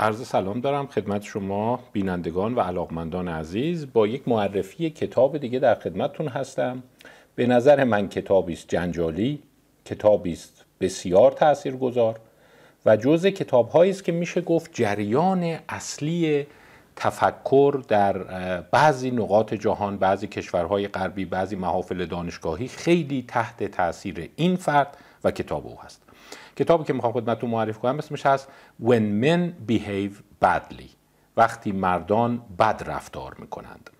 عرض سلام دارم خدمت شما بینندگان و علاقمندان عزیز. با یک معرفی کتاب دیگه در خدمتتون هستم. به نظر من کتابی است جنجالی کتابی است بسیار تاثیرگذار و جزء کتابهایی است که میشه گفت جریان اصلی تفکر در بعضی نقاط جهان بعضی کشورهای غربی بعضی محافل دانشگاهی خیلی تحت تاثیر این فرد و کتاب او هست. کتابی که می‌خوام خدمتتون معرفی کنم اسمش هست When Men Behave Badly. وقتی مردان بد رفتار می‌کنند.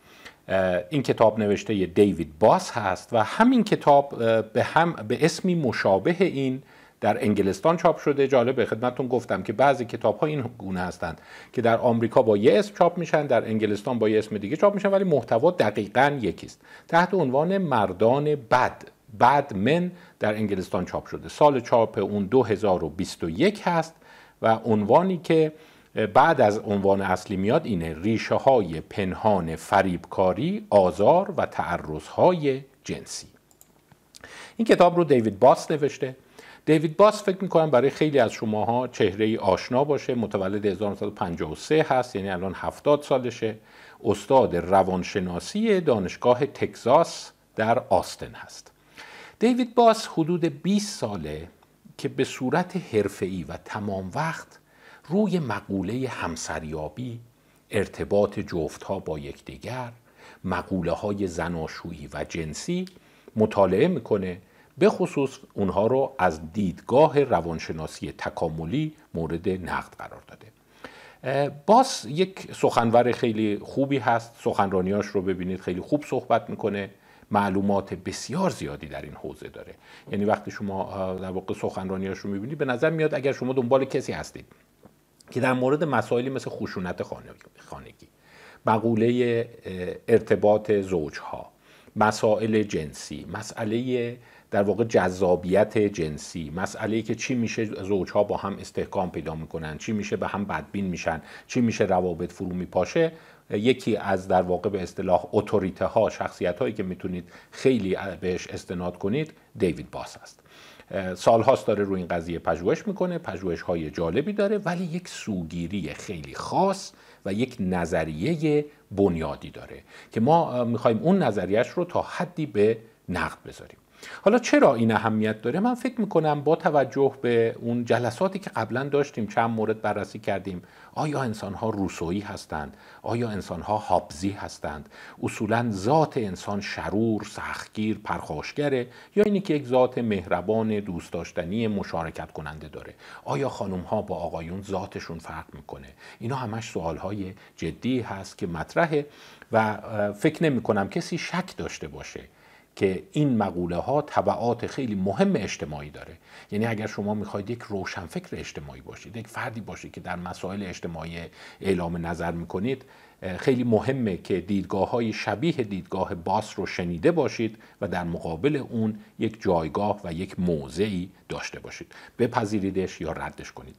این کتاب نوشته دیوید باس هست و همین کتاب به هم به اسمی مشابه این در انگلستان چاپ شده. جالب خدمتتون گفتم که بعضی کتاب ها این گونه هستند که در آمریکا با یه اسم چاپ میشن در انگلستان با یه اسم دیگه چاپ میشن ولی محتوا دقیقا یکیست. تحت عنوان مردان بد. بد من در انگلستان چاپ شده. سال چاپ اون 2021 هست و عنوانی که بعد از عنوان اصلی میاد اینه ریشه های پنهان فریبکاری آزار و تعرض های جنسی. این کتاب رو دیوید باس نوشته. دیوید باس فکر می‌کنم برای خیلی از شماها چهره آشنا باشه. متولد 1953 هست یعنی الان 70 سالشه. استاد روانشناسی دانشگاه تگزاس در آستن هست. دیوید باس حدود 20 ساله که به صورت حرفه‌ای و تمام وقت روی مقوله همسریابی ارتباط جفتها با یکدیگر مقوله های زناشویی و جنسی مطالعه می‌کنه به خصوص اونها رو از دیدگاه روانشناسی تکاملی مورد نقد قرار داده. باس یک سخنور خیلی خوبی هست. سخنرانیاش رو ببینید خیلی خوب صحبت می‌کنه. معلومات بسیار زیادی در این حوزه داره. یعنی وقتی شما در واقع سخنرانیاش رو می‌بینید به نظر میاد اگر شما دنبال کسی هستید که در مورد مسائلی مثل خشونت خانگی مقوله ارتباط زوجها مسائل جنسی مسئله در واقع جذابیت جنسی. مسئله که چی میشه؟ زوجها با هم استحکام پیدا می‌کنن. چی میشه؟ به هم بدبین میشن. چی میشه؟ روابط فرو میپاشه. یکی از در واقع به اصطلاح اتوریته ها شخصیت هایی که می‌تونید خیلی بهش استناد کنید دیوید باس است سالهاست داره روی این قضیه پژوهش می‌کنه. پژوهش های جالبی داره ولی یک سوگیری خیلی خاص و یک نظریه بنیادی داره که ما می‌خوایم اون نظریش رو تا حدی به نقد بذاریم. حالا چرا این اهمیت داره؟ من فکر می‌کنم با توجه به اون جلساتی که قبلا داشتیم چند مورد بررسی کردیم. آیا انسان ها روسویی هستند؟ آیا انسان ها حابزی هستند؟ اصولا ذات انسان شرور سختگیر پرخاشگره یا اینی که یک ذات مهربان دوست داشتنی مشارکت کننده داره؟ آیا خانم ها با آقایون ذاتشون فرق می‌کنه؟ اینا همش سوال های جدی هست که مطرحه و فکر نمی کنم کسی شک داشته باشه که این مقوله ها طبعات خیلی مهم اجتماعی داره. یعنی اگر شما می‌خواید یک روشنفکر اجتماعی باشید یک فردی باشید که در مسائل اجتماعی اعلام نظر می‌کنید خیلی مهمه که دیدگاه های شبیه دیدگاه باس رو شنیده باشید و در مقابل اون یک جایگاه و یک موضعی داشته باشید. بپذیریدش یا ردش کنید.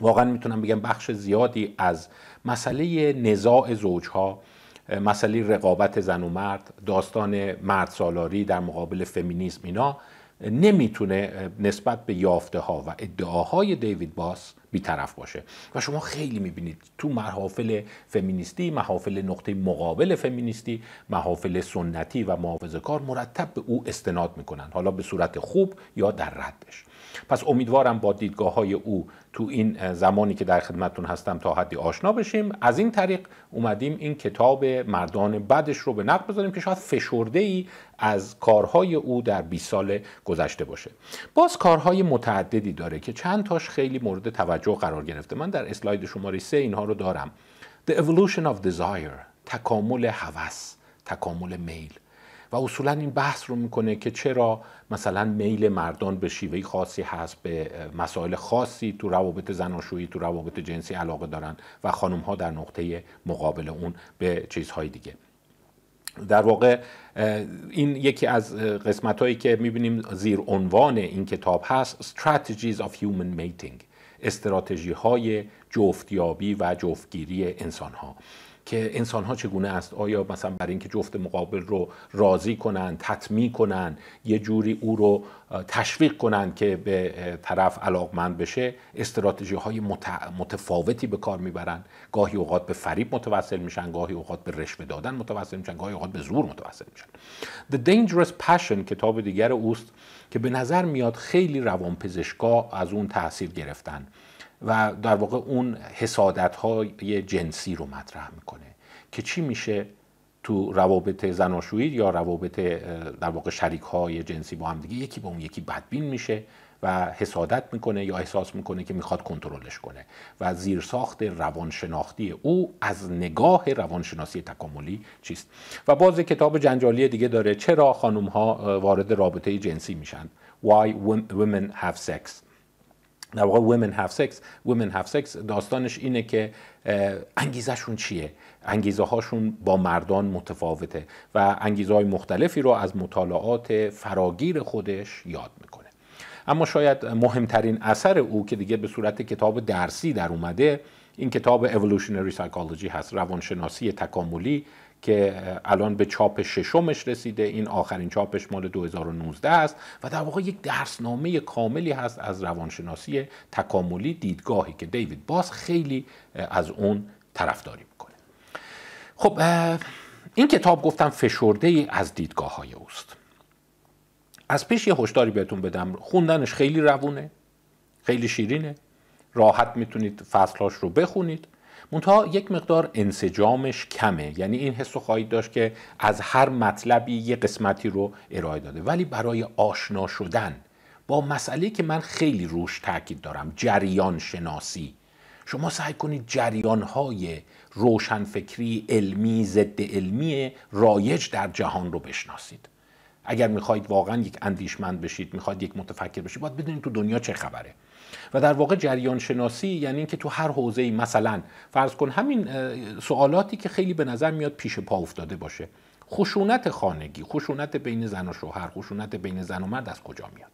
واقعا می‌تونم بگم بخش زیادی از مسئله نزاع زوجها مسئله رقابت زن و مرد داستان مرد سالاری در مقابل فمینیسم اینا نمی‌تونه نسبت به یافته ها و ادعاهای دیوید باس بیطرف باشه. و شما خیلی می‌بینید تو محافل فمینیستی محافل نقطه مقابل فمینیستی محافل سنتی و محافظه کار مرتب به او استناد می‌کنن حالا به صورت خوب یا در ردش. پس امیدوارم با دیدگاه های او تو این زمانی که در خدمتتون هستم تا حدی آشنا بشیم. از این طریق اومدیم این کتاب مردان بدش رو به نقد بذاریم که شاید فشرده ای از کارهای او در 20 سال گذشته باشه. باز کارهای متعددی داره که چند تاش خیلی مورد توجه قرار گرفته. من در اسلاید شماره سه اینها رو دارم. The Evolution of Desire تکامل هوس تکامل میل. و اصولا این بحث رو می‌کنه که چرا مثلا میل مردان به شیوه خاصی هست به مسائل خاصی تو روابط زناشویی تو روابط جنسی علاقه دارن و خانم ها در نقطه مقابل اون به چیزهای دیگه. در واقع این یکی از قسمت هایی که می‌بینیم زیر عنوان این کتاب هست Strategies of Human Mating استراتژی های جفتیابی و جفتگیری انسان ها که انسان ها چگونه است؟ آیا مثلا برای اینکه جفت مقابل رو راضی کنن تطمیع کنن یه جوری او رو تشویق کنن که به طرف علاقمند بشه استراتژی های متفاوتی به کار می‌برن؟ گاهی اوقات به فریب متوسل میشن گاهی اوقات به رشوه دادن متوسل میشن گاهی اوقات به زور متوسل میشن. The Dangerous Passion کتاب دیگر اوست که به نظر میاد خیلی روانپزشکا از اون تاثیر گرفتن. و در واقع اون حسادت های جنسی رو مطرح می‌کنه که چی میشه تو روابط زناشویی یا روابط در واقع شریک های جنسی با هم دیگه؟ یکی با اون یکی بدبین میشه و حسادت می‌کنه یا احساس می‌کنه که می‌خواد کنترلش کنه و زیرساخت روانشناختی او از نگاه روانشناسی تکاملی چیست؟ و باز کتاب جنجالی دیگه داره چرا خانم ها وارد رابطه جنسی میشن؟ Why women have sex. در واقع women have sex. Women have sex داستانش اینه که انگیزشون چیه؟ انگیزه هاشون با مردان متفاوته و انگیزه های مختلفی رو از مطالعات فراگیر خودش یاد می‌کنه. اما شاید مهمترین اثر او که دیگه به صورت کتاب درسی در اومده این کتاب Evolutionary Psychology هست روانشناسی تکاملی که الان به چاپ ششمش رسیده این آخرین چاپش مال 2019 است و در واقع یک درسنامه کاملی هست از روانشناسی تکاملی دیدگاهی که دیوید باز خیلی از اون طرفداری می‌کنه. خب این کتاب گفتم فشرده ای از دیدگاه های اوست. از پیش یه هشداری بهتون بدم. خوندنش خیلی روونه خیلی شیرینه. راحت می‌تونید فصلهاش رو بخونید. منتها یک مقدار انسجامش کمه. یعنی این حس خواهید داشت که از هر مطلبی یه قسمتی رو ارائه داده. ولی برای آشنا شدن با مسئله که من خیلی روش تاکید دارم جریان شناسی. شما سعی کنید جریان های روشنفکری علمی ضد علمی رایج در جهان رو بشناسید. اگر می‌خواهید واقعا یک اندیشمند بشید می‌خواهید یک متفکر بشید باید بدونید تو دنیا چه خبره. و در واقع جریان شناسی یعنی اینکه تو هر حوزه‌ای مثلا فرض کن همین سوالاتی که خیلی به نظر میاد پیش پا افتاده باشه. خشونت خانگی خشونت بین زن و شوهر خشونت بین زن و مرد از کجا میاد؟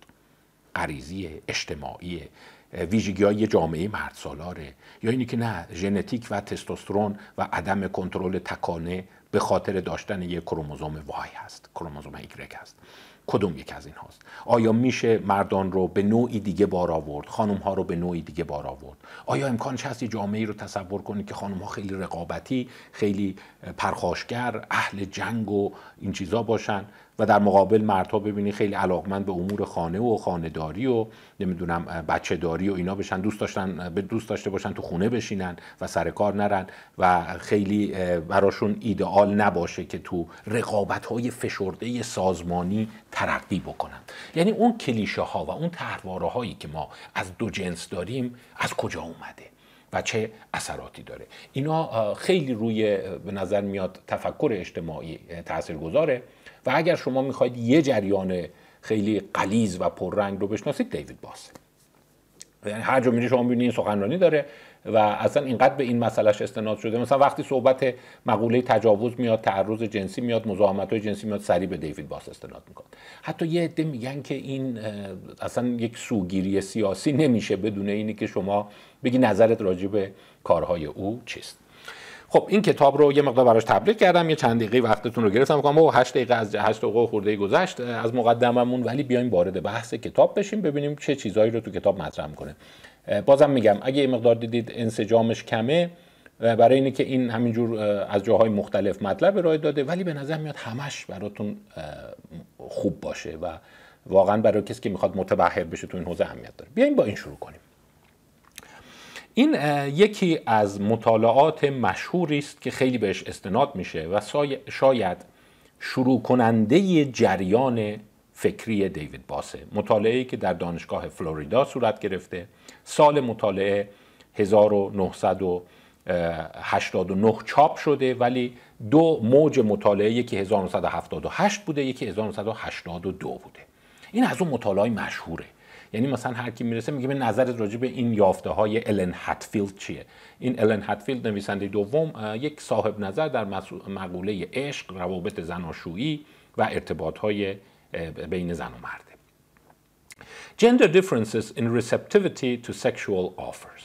غریزی اجتماعی ویژگی های جامعه مرد سالاره یا اینی که نه ژنتیک و تستوسترون و عدم کنترل تکانه به خاطر داشتن یک کروموزوم وای هست کروموزوم ایگرگ هست. کدوم یک از این هاست آیا میشه مردان رو به نوعی دیگه بار آورد؟ خانم ها رو به نوعی دیگه بار آورد؟ آیا امکانش هست جامعه رو تصور کنید که خانم ها خیلی رقابتی خیلی پرخاشگر اهل جنگ و این چیزا باشن؟ و در مقابل مردها ببینی خیلی علاقمند به امور خانه و خانهداری و نمی‌دونم بچه داری و اینا بشن دوست داشتن به دوست داشته باشن تو خونه بشینن و سر کار نرن و خیلی براشون ایدئال نباشه که تو رقابت های فشرده سازمانی ترقی بکنن. یعنی اون کلیشه ها و اون تحواره هایی که ما از دو جنس داریم از کجا اومده و چه اثراتی داره؟ اینا خیلی روی به نظر میاد تفکر اجتماعی تاثیر گذاره و اگر شما می‌خواید یه جریان خیلی قلیز و پررنگ رو بشناسید دیوید باس. یعنی هر جا شما می‌بینید این سخنرانی داره و اصلا اینقدر به این مسئلهش استناد شده. مثلا وقتی صحبت مقوله تجاوز میاد تعرض جنسی میاد مزاحمت های جنسی میاد سریع به دیوید باس استناد می‌کنه. حتی یه عده میگن که این اصلا یک سوگیری سیاسی نمیشه بدون اینی که شما بگی نظرت راجع به کارهای او چیست. خب این کتاب رو یه مقدار براش تبلیغ کردم یه چند دقیقه وقتتون رو گرفتم. گفتم او 8 دقیقه از 8 دقیقه خورده گذشت از مقدممون ولی بیایم وارد بحث کتاب بشیم ببینیم چه چیزایی رو تو کتاب مطرح می‌کنه. بازم میگم اگه یه مقدار دیدید انسجامش کمه برای اینه که این همینجور از جاهای مختلف مطلب ارائه داده ولی به نظر میاد همش براتون خوب باشه و واقعا برای کسی که می‌خواد متبهر بشه تو این حوزه اهمیت داره. بیایم با این شروع کنیم. این یکی از مطالعات مشهوری است که خیلی بهش استناد میشه و شاید شروع کننده جریان فکری دیوید باسه. مطالعه که در دانشگاه فلوریدا صورت گرفته. سال مطالعه 1989 چاپ شده ولی دو موج مطالعه یکی 1978 بوده یکی 1982 بوده. این از اون مطالعه مشهوره. یعنی مثلا هر کی می‌رسه میگه به نظرت راجع به این یافته های الن هتفیلد چیه؟ این الن هتفیلد نویسنده دوم یک صاحب نظر در مقوله عشق روابط زناشویی و ارتباط های بین زن و مرده Gender differences in receptivity to sexual offers.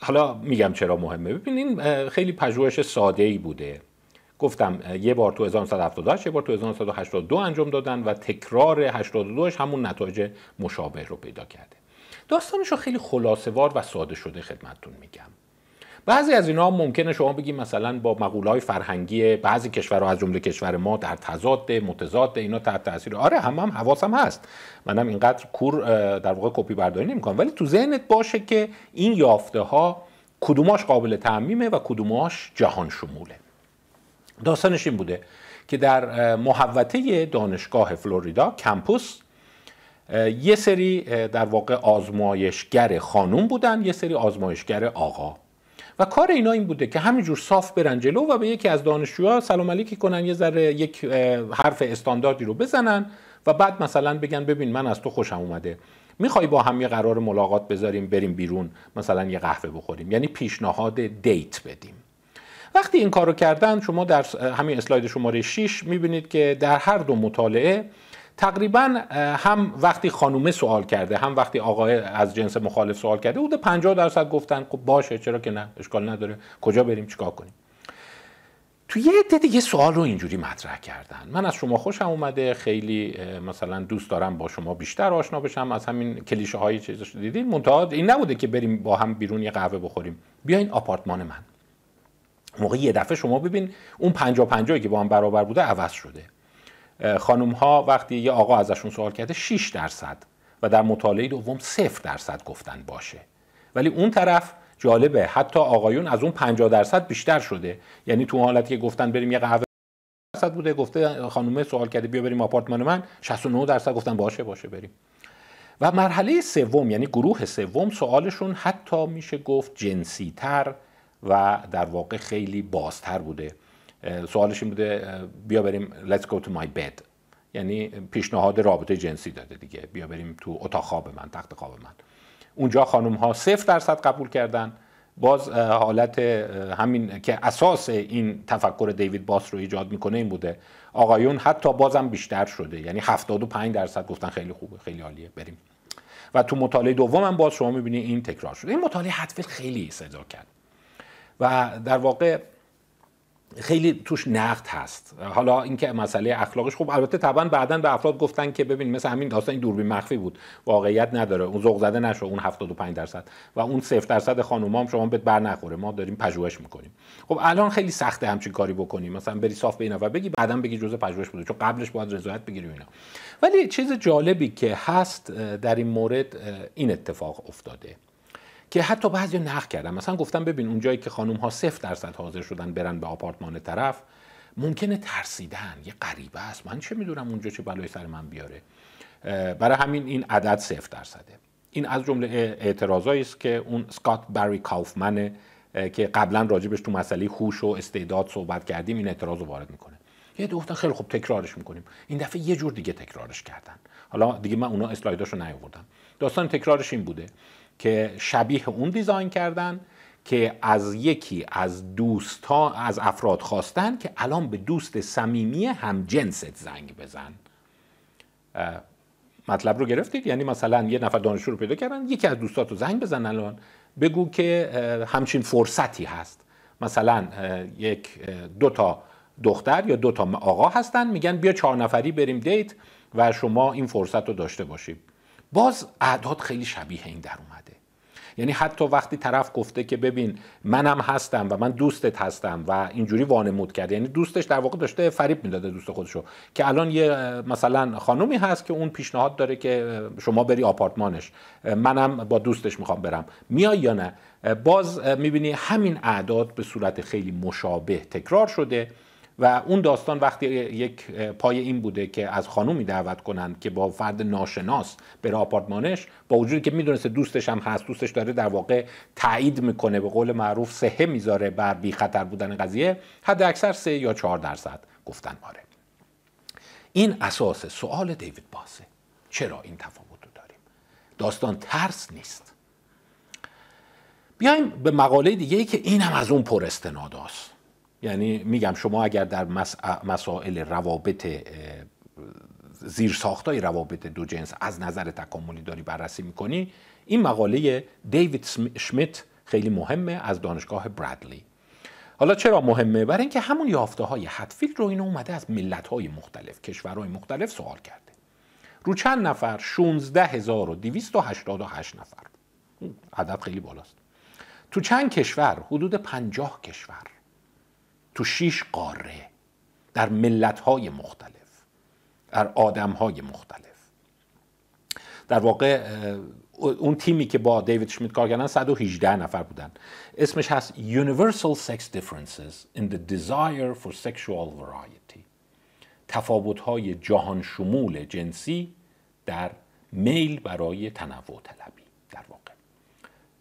حالا میگم چرا مهمه. ببینین خیلی پژوهش ساده ای بوده. گفتم یه بار تو 1978 یه بار تو 1982 انجام دادن و تکرار 82 همون نتایج مشابه رو پیدا کرده. داستانش رو خیلی خلاصه وار و ساده شده خدمتتون میگم. بعضی از اینا ممکنه شما بگیم مثلا با مقوله های فرهنگی بعضی کشورها از جمله کشور ما در تضاد متضاد اینا تحت تاثیر. آره هم هم حواسم هست. منم اینقدر کور در واقع کپی برداری نمی‌کنم. ولی تو ذهنت باشه که این یافته ها کدوماش قابل تعمیمه و کدوماش جهان شموله. داستانش این بوده که در محوطه دانشگاه فلوریدا کمپوس یه سری در واقع آزمایشگر خانوم بودن یه سری آزمایشگر آقا. و کار اینا این بوده که همینجور صاف برن جلو و به یکی از دانشجوها سلام علیکی کنن یه ذره یک حرف استانداردی رو بزنن و بعد مثلا بگن ببین من از تو خوشم اومده. می‌خوای با هم یه قرار ملاقات بذاریم بریم بیرون مثلا یه قهوه بخوریم. یعنی پیشنهاد دیت بدیم. وقتی این کارو کردن شما در همین اسلاید شماره 6 می‌بینید که در هر دو مطالعه تقریبا هم وقتی خانومه سوال کرده هم وقتی آقای از جنس مخالف سوال کرده بوده 50 درصد گفتن خب باشه چرا که نه اشکال نداره کجا بریم چیکار کنیم؟ تو یه عده دیگه سوال رو اینجوری مطرح کردن. من از شما خوشم اومده خیلی مثلا دوست دارم با شما بیشتر آشنا بشم. از همین کلیشه های چیزش دیدین. منتها این نبوده که بریم با هم بیرون یه قهوه بخوریم. بیاین آپارتمان من. موقع یه دفعه شما ببین اون 50 50 که با هم برابر بوده عوض شده. خانم ها وقتی یه آقا ازشون سوال کرده 6 درصد و در مطالعه دوم 0 درصد گفتن باشه. ولی اون طرف جالبه حتی آقایون از اون 50 درصد بیشتر شده. یعنی تو حالتی که گفتن بریم یه قهوه درصد بوده گفته خانومه سوال کرده بیا بریم آپارتمان من 69 درصد گفتن باشه باشه بریم. و مرحله سوم یعنی گروه سوم سوالشون حتی میشه گفت جنسی تر و در واقع خیلی بازتر بوده. سوالش این بوده بیا بریم let's go to my bed. یعنی پیشنهاد رابطه جنسی داده دیگه. بیا بریم تو اتاق خواب من تخت خواب من. اونجا خانم ها صفر درصد قبول کردن. باز حالت همین که اساس این تفکر دیوید باس رو ایجاد می‌کنه این بوده. آقایون حتی بازم بیشتر شده. یعنی 75 درصد گفتن خیلی خوبه خیلی عالیه بریم. و تو مطالعه دوم هم باز شما می‌بینید این تکرار شده. این مطالعه حتفل خیلی صدا کرد. و در واقع خیلی توش نقد هست. حالا اینکه مسئله اخلاقش خوب البته طبعا بعدا به افراد گفتن که ببین مثل همین داستان این دوربین مخفی بود. واقعیت نداره. اون ذوق زده نشو اون 75 درصد. و اون 0 درصد خانوما شما بهت بر نخوره. ما داریم پژوهش می‌کنیم. خب الان خیلی سخته همچین کاری بکنیم مثلا بری صاف به و بگی بعدا بگی جزء پژوهش بوده. چون قبلش باید رضایت بگیری اینا. ولی چیز جالبی که هست در این مورد این اتفاق افتاده. که حتی بعضی نقد کردن. مثلا گفتم ببین اونجایی که خانم ها صفر درصد حاضر شدن برن به آپارتمان طرف ممکنه ترسیدن. یه غریبه است. من چه می‌دونم اونجا چه بلای سر من بیاره. برای همین این عدد صفر درصده. این از جمله اعتراضایی است که اون سکات بری کاوفمن که قبلا راجبش تو مسئله خوش و استعداد صحبت کردیم این اعتراض رو وارد می‌کنه. یه گفتن خیلی خوب تکرارش می‌کنیم. این دفعه یه جور دیگه تکرارش کردن. حالا دیگه من اونا اسلایداشو نیاوردم. داستان تکرارش این بوده. که شبیه اون دیزاین کردن که از یکی از دوستا از افراد خواستن که الان به دوست صمیمی هم جنست زنگ بزن. مطلب رو گرفتید؟ یعنی مثلا یه نفر دانشجو رو پیدا کردن یکی از دوستات رو زنگ بزن الان. بگو که همچین فرصتی هست. مثلا یک دو تا دختر یا دو تا آقا هستن میگن بیا چهار نفری بریم دیت و شما این فرصت رو داشته باشید باز اعداد خیلی شبیه این در اومده. یعنی حتی وقتی طرف گفته که ببین منم هستم و من دوستت هستم و اینجوری وانمود کرده یعنی دوستش در واقع داشته فریب می‌داده دوست خودشو که الان یه مثلا خانومی هست که اون پیشنهاد داره که شما بری آپارتمانش منم با دوستش می‌خوام برم. میای یا نه؟ باز می‌بینی همین اعداد به صورت خیلی مشابه تکرار شده. و اون داستان وقتی یک پای این بوده که از خانومی دعوت کنن که با فرد ناشناس بره آپارتمانش با وجودی که می‌دونسته دوستش هم هست دوستش داره در واقع تایید می‌کنه به قول معروف سهه می‌ذاره بر بی خطر بودن قضیه حد اکثر سه یا چهار درصد گفتن آره. این اساس سوال دیوید باسه. چرا این تفاوت رو داریم؟ داستان ترس نیست. بیایم به مقاله دیگه ای که این هم از اون پر استناداست یعنی میگم شما اگر در مسائل روابط زیر ساختای روابط دو جنس از نظر تکاملی داری بررسی می‌کنی این مقاله دیوید شمیت خیلی مهمه از دانشگاه برادلی. حالا چرا مهمه؟ برای اینکه همون یافته های هتفیلد رو این اومده از ملت های مختلف کشورهای مختلف سوال کرده. رو چند نفر؟ 16288 نفر. عدد خیلی بالاست. تو چند کشور؟ حدود 50 کشور. تو 6 قاره در ملت های مختلف در آدم های مختلف. در واقع اون تیمی که با دیوید شمیت کار کردن 118 نفر بودن. اسمش هست Universal Sex Differences in the Desire for Sexual Variety. تفاوت های جهان شمول جنسی در میل برای تنوع واقع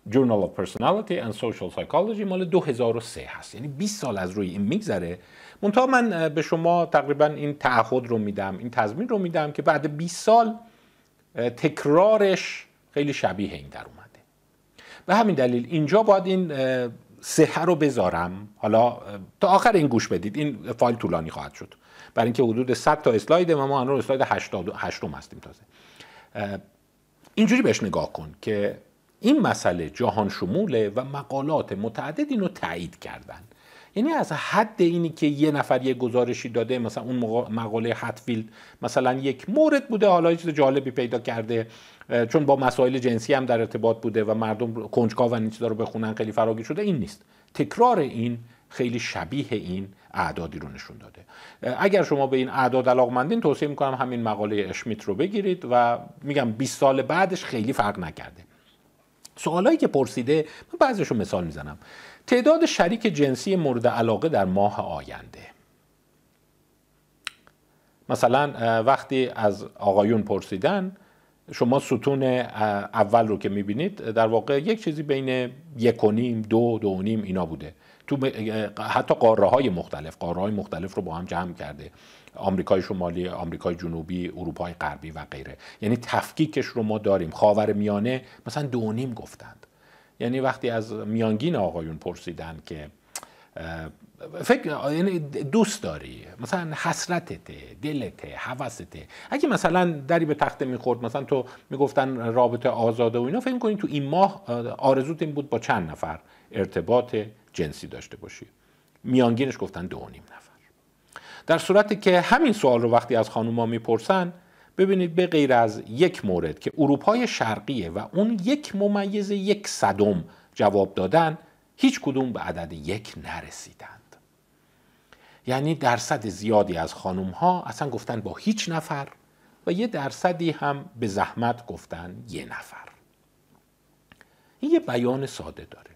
Journal of Personality and Social Psychology مال 2003 هست. یعنی 20 سال از روی این میگذره. منتها من به شما تقریبا این تعهد رو میدم این تضمین رو میدم که بعد 20 سال تکرارش خیلی شبیه این در اومده. به همین دلیل اینجا باید این سهه رو بذارم. حالا تا آخر این گوش بدید. این فایل طولانی خواهد شد. برای اینکه حدود 100 تا اسلاید و ما الان اسلاید 88 هستیم تازه. اینجوری بهش نگاه کن که این مسئله جهان شموله و مقالات متعدد اینو تایید کردن. یعنی از حد اینی که یه نفر یه گزارشی داده مثلا اون مقاله هتفیلد مثلا یک مورد بوده حالا چیز جالبی پیدا کرده چون با مسائل جنسی هم در ارتباط بوده و مردم کنجکاو و این چیزا رو بخونن خیلی فراگیر شده این نیست. تکرار این خیلی شبیه این اعدادی رو نشون داده. اگر شما به این اعداد علاقمندین توصیه می‌کنم همین مقاله اشمیت رو بگیرید و میگم 20 سال بعدش خیلی فرق نکرده. سوالایی که پرسیده من بعضیش رو مثال می‌زنم. تعداد شریک جنسی مورد علاقه در ماه آینده. مثلا وقتی از آقایون پرسیدن شما ستون اول رو که می‌بینید در واقع یک چیزی بین یک و نیم دو دو و نیم اینا بوده. تو حتی قاره های مختلف قاره های مختلف رو با هم جمع کرده. آمریکای شمالی آمریکای جنوبی اروپای غربی و غیره. یعنی تفکیکش رو ما داریم. خاور میانه مثلا دو نیم گفتند. یعنی وقتی از میانگین آقایون پرسیدن که فکر یعنی دوست داری مثلا حسرتته دلته حوثته اگه مثلا دری به تخته می‌خورد مثلا تو می‌گفتن رابطه آزاده و اینا فکر کنید تو این ماه آرزوت این بود با چند نفر ارتباط جنسی داشته باشی. میانگینش گفتن دو نیم نفر. در صورتی که همین سوال رو وقتی از خانوما می‌پرسن ببینید به غیر از یک مورد که اروپای شرقیه و اون یک ممیز یک صدم جواب دادن هیچ کدوم به عدد یک نرسیدند. یعنی درصد زیادی از خانوم ها اصلا گفتن با هیچ نفر و یه درصدی هم به زحمت گفتن یه نفر. این یه بیان ساده داره.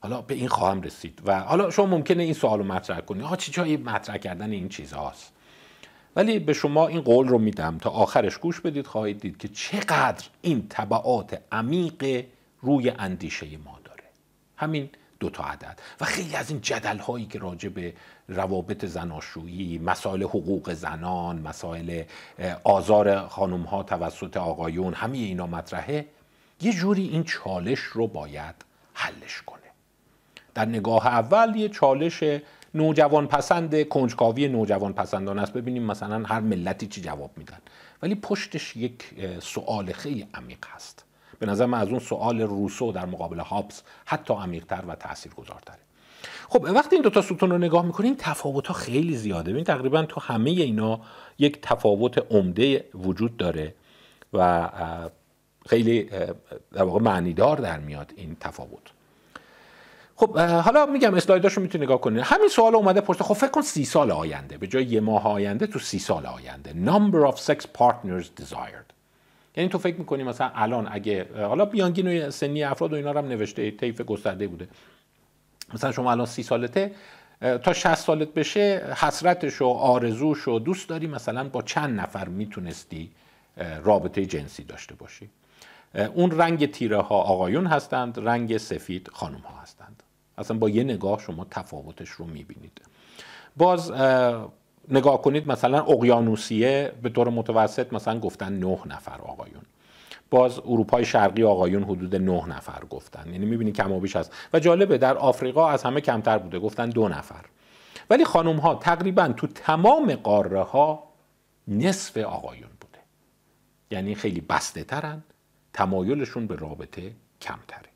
حالا به این خواهم رسید و حالا شما ممکنه این سوال رو مطرح کنید ها چی جایی مطرح کردن این چیزهاست. ولی به شما این قول رو میدم تا آخرش گوش بدید خواهید دید که چقدر این طبعات عمیق روی اندیشه ما داره. همین دو تا عدد. و خیلی از این جدل هایی که راجع به روابط زناشویی مسائل حقوق زنان مسائل آزار خانم ها توسط آقایون همه اینا مطرحه. یه جوری این چالش رو باید حلش کنه. در نگاه اول یه چالش نوجوان پسند کنجکاوی نوجوان پسندان است. ببینیم مثلا هر ملتی چی جواب میدن. ولی پشتش یک سوال خیلی عمیق هست. به نظر من از اون سوال روسو در مقابل هابس حتی عمیقتر و تاثیرگذارتره. خب وقتی این دو تا ستون رو نگاه می‌کنیم تفاوت ها خیلی زیاده. ببین تقریبا تو همه اینا یک تفاوت عمده وجود داره و خیلی در واقع معنیدار در میاد این تفاوت. خب حالا میگم اسلایداش رو می‌تونی نگاه کنید همین سوال اومده پرسه خب فکر کن سی سال آینده به جای یه ماه آینده تو سی سال آینده. Number of sex partners desired. یعنی تو فکر می‌کنی مثلا الان اگه حالا بیانگین و سنی افراد و اینا رو هم نوشته طیف گسترده بوده. مثلا شما الان سی سالته تا 60 سالت بشه حسرتش و آرزوش و دوست داری مثلا با چند نفر می‌تونستی رابطه جنسی داشته باشی. اون رنگ تیره ها آقایون هستند رنگ سفید خانم ها هستند. اصلا با یه نگاه شما تفاوتش رو می‌بینید. باز نگاه کنید مثلا اقیانوسیه به طور متوسط مثلا گفتن نه نفر آقایون. باز اروپای شرقی آقایون حدود نه نفر گفتن. یعنی می‌بینید کم و بیش هست و جالبه در آفریقا از همه کمتر بوده گفتن دو نفر. ولی خانم ها تقریبا تو تمام قاره ها نصف آقایون بوده. یعنی خیلی بسته ترن تمایلشون به رابطه کمتره.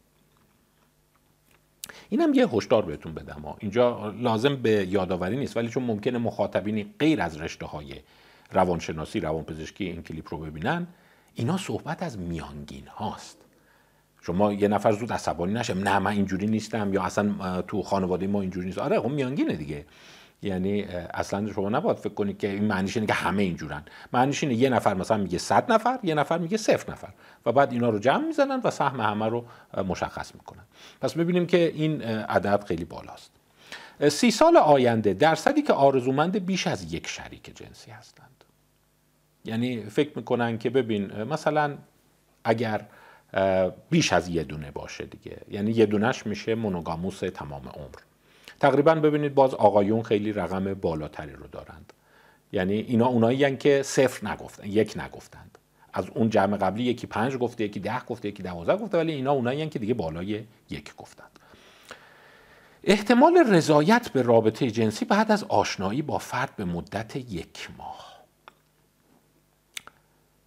اینم یه هشدار بهتون بدم ها. اینجا لازم به یادآوری نیست ولی چون ممکنه مخاطبین غیر از رشته های روانشناسی روانپزشکی این کلیپ رو ببینن اینا صحبت از میانگین هاست. شما یه نفر زود عصبانی نشه نه من اینجوری نیستم یا اصلا تو خانواده ما اینجوری نیست. آره خب میانگینه دیگه. یعنی اصلا شما نباید فکر کنید که این معنیش اینه که همه اینجورن. معنیش اینه یه نفر مثلا میگه 100 نفر یه نفر میگه صفر نفر. و بعد اینا رو جمع می‌زنن و سهم همه رو مشخص می‌کنن. پس ببینیم که این عدد خیلی بالاست. سی سال آینده درصدی که آرزومند بیش از یک شریک جنسی هستند. یعنی فکر می‌کنن که ببین مثلا اگر بیش از یه دونه باشه دیگه. یعنی یه دونش میشه مونوگاموس تمام عمر. تقریبا ببینید باز آقایون خیلی رقم بالاتری رو دارند. یعنی اینا اونایی که صفر نگفتن یک نگفتند. از اون جمع قبلی یکی پنج گفته یکی ده گفته یکی دوازده گفته ولی اینا اونایی که دیگه بالای یک گفتند. احتمال رضایت به رابطه جنسی بعد از آشنایی با فرد به مدت یک ماه.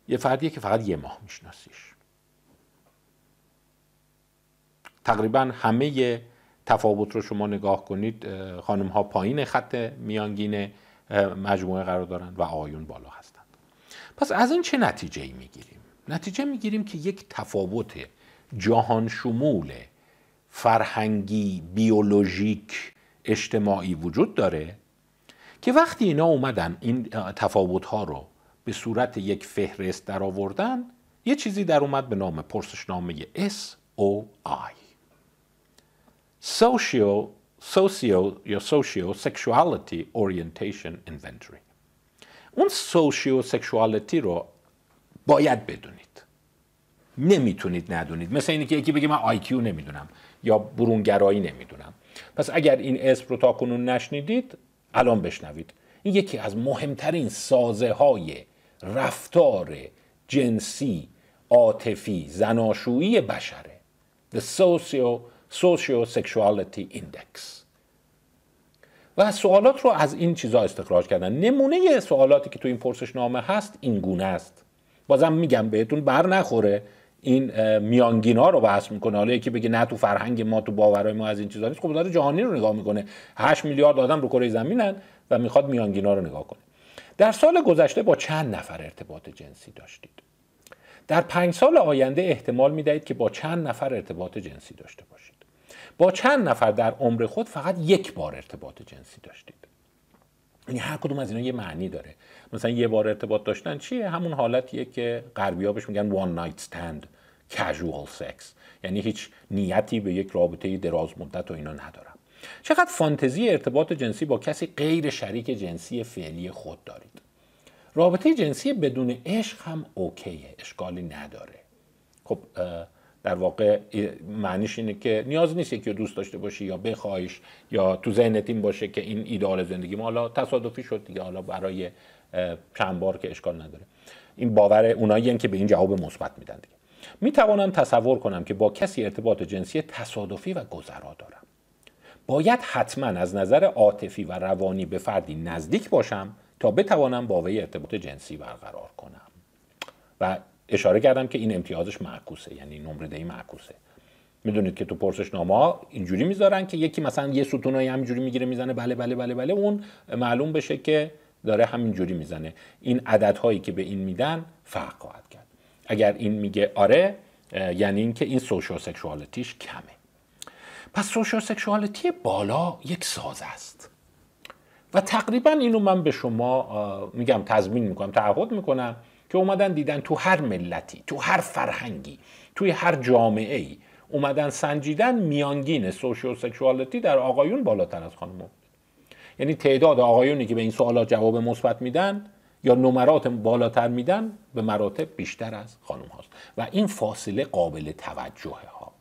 یه فردیه که فقط یه ماه میشناسیش. تقریبا همه تفاوت رو شما نگاه کنید خانم ها پایین خط میانگین مجموعه قرار دارند و آقایون بالا هستند. پس از این چه نتیجه ای می‌گیریم؟ نتیجه می‌گیریم که یک تفاوت جهان شمول فرهنگی بیولوژیک اجتماعی وجود داره که وقتی اینا اومدن این تفاوت ها رو به صورت یک فهرست در آوردن یه چیزی در اومد به نام پرسشنامه SOI socio socio sexuality orientation inventory. اون sexuality رو باید بدونید. نمی‌تونید ندونید. مثل اینی که یکی بگه من آیکیو نمی‌دونم یا برونگرایی نمی‌دونم. پس اگر این اسم رو تا کنون نشنیدید الان بشنوید. این یکی از مهمترین سازه های رفتار جنسی عاطفی زناشویی بشره. The socio Socio-Sexuality Index. و سوالات رو از این چیزا استخراج کردن. نمونه سوالاتی که تو این پرسشنامه هست این گونه است. بازم میگم بهتون بر نخوره. این میانگینا رو بحث می‌کنه. حالا یکی بگه نه تو فرهنگ ما تو باورهای ما از این چیزا نیست. خب داره جهانی رو نگاه می‌کنه. 8 میلیارد آدم رو کره زمینن و می‌خواد میانگینا رو نگاه کنه. در سال گذشته با چند نفر ارتباط جنسی داشتید؟ در پنج سال آینده احتمال می‌دهید که با چند نفر ارتباط جنسی داشته باشید. با چند نفر در عمر خود فقط یک بار ارتباط جنسی داشتید. یعنی هر کدوم از اینا یه معنی داره. مثلا یه بار ارتباط داشتن چیه؟ همون حالتیه که غربی بهش میگن one night stand casual sex. یعنی هیچ نیتی به یک رابطه دراز مدت و اینا ندارم. چقدر فانتزی ارتباط جنسی با کسی غیر شریک جنسی فعلی خود دارید؟ رابطه جنسی بدون عشق هم اوکیه اشکالی نداره. خب در واقع معنیش اینه که نیاز نیست که دوست داشته باشی یا بخواهیش یا تو ذهنت این باشه که این ایدال زندگی. ما حالا تصادفی شد دیگه حالا برای چند بار که اشکال نداره. این باور اونایی که به این جواب مثبت میدن دیگه. می توانم تصور کنم که با کسی ارتباط جنسی تصادفی و گذرا دارم. باید حتما از نظر عاطفی و روانی به فردی نزدیک باشم تا بتوانم با وی ارتباط جنسی برقرار کنم. و اشاره کردم که این امتیازش معکوسه یعنی نمره دهی معکوسه. می‌دونید که تو پرسشنامه ها اینجوری می‌ذارن که یکی مثلا یه ستونایی همینجوری می‌گیره می‌زنه بله بله بله بله اون معلوم بشه که داره همینجوری می‌زنه. این عددهایی که به این میدن فرق خواهد کرد. اگر این میگه آره یعنی اینکه این سوشال سکشوالتیش کمه. پس sociosexuality بالا یک ساز است. و تقریبا اینو من به شما میگم تضمین می‌کنم تعهد می‌کنم که اومدن دیدن تو هر ملتی تو هر فرهنگی توی هر جامعه ای اومدن سنجیدن میانگین sociosexuality در آقایون بالاتر از خانم. یعنی تعداد آقایونی که به این سوالات جواب مثبت میدن یا نمرات بالاتر میدن به مراتب بیشتر از خانم هاست. و این فاصله قابل توجهه ها.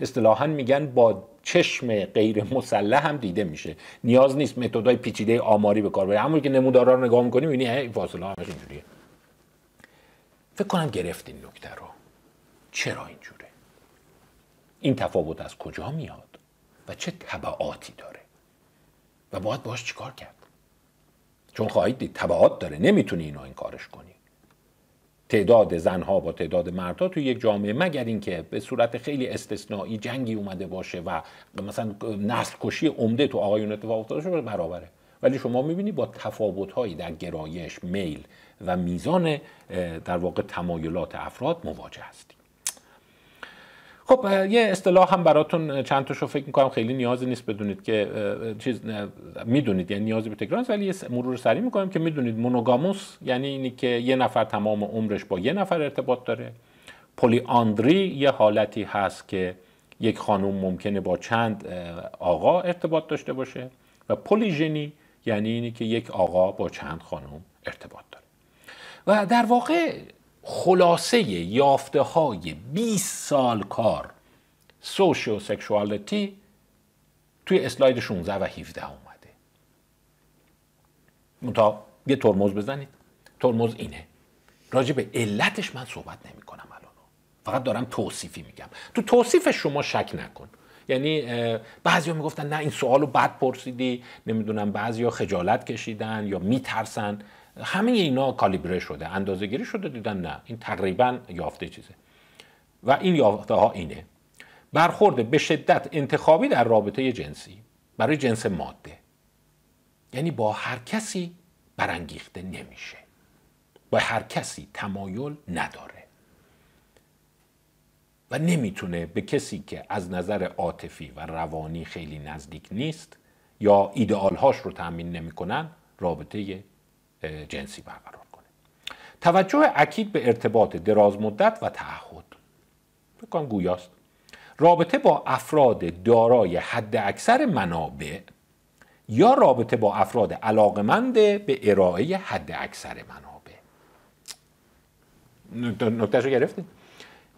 اصطلاحا میگن با چشم غیر مسلح هم دیده میشه. نیاز نیست متدای پیچیده آماری به کار بره همون که نمودارا رو نگاه می‌کنیم می‌بینی این فاصله همش اینجوریه. فکر کنم گرفتین نکته رو. چرا اینجوره؟ این تفاوت از کجا میاد؟ و چه طبعاتی داره؟ و باید باش چیکار کرد؟ چون خواهید دید تبعات داره نمی‌تونی اینو این کارش کنی. تعداد زنها با تعداد مردها توی یک جامعه مگر اینکه به صورت خیلی استثنایی جنگی اومده باشه و مثلا نسل کشی عمده تو آقایون اتفاق افتاده برابره. ولی شما می‌بینی با تفاوتهایی در گرایش میل و میزان در واقع تمایلات افراد مواجه هستی خب یه اصطلاح هم براتون چند تاشو فکر می‌کنم خیلی نیازی نیست بدونید که چیز می‌دونید یعنی نیازی به تکرار ولی مرور سری می‌کنیم که می‌دونید مونوگاموس یعنی اینی که یه نفر تمام عمرش با یه نفر ارتباط داره. پلی آندری یه حالتی هست که یک خانم ممکنه با چند آقا ارتباط داشته باشه و پلیژنی یعنی اینی که یک آقا با چند خانم ارتباط داره. و در واقع خلاصه یافته های 20 سال کار سوشیو سکشوالیتی توی اسلاید 16 و 17 اومده. منتها یه ترمز بزنید. ترمز اینه. راجع به علتش من صحبت نمی کنم الان. فقط دارم توصیفی میگم. تو توصیف شما شک نکن. یعنی بعضیا می‌گفتن نه این سوال رو بد پرسیدی. نمی‌دونم بعضیا خجالت کشیدن یا میترسن. همه اینا کالیبره شده اندازه گیری شده دیدن نه. این تقریبا یافته چیزه. و این یافته ها اینه. برخورد به شدت انتخابی در رابطه جنسی برای جنس ماده. یعنی با هر کسی برانگیخته نمیشه. با هر کسی تمایل نداره. و نمی‌تونه به کسی که از نظر عاطفی و روانی خیلی نزدیک نیست یا ایدئالهاش رو تأمین نمی‌کنن رابطه جنسی برقرار کنه. توجه اکید به ارتباط دراز مدت و تعهد. بکنم گویاست. رابطه با افراد دارای حد اکثر منابع یا رابطه با افراد علاقمند به ارائه حد اکثر منابع. نکتهش گرفتید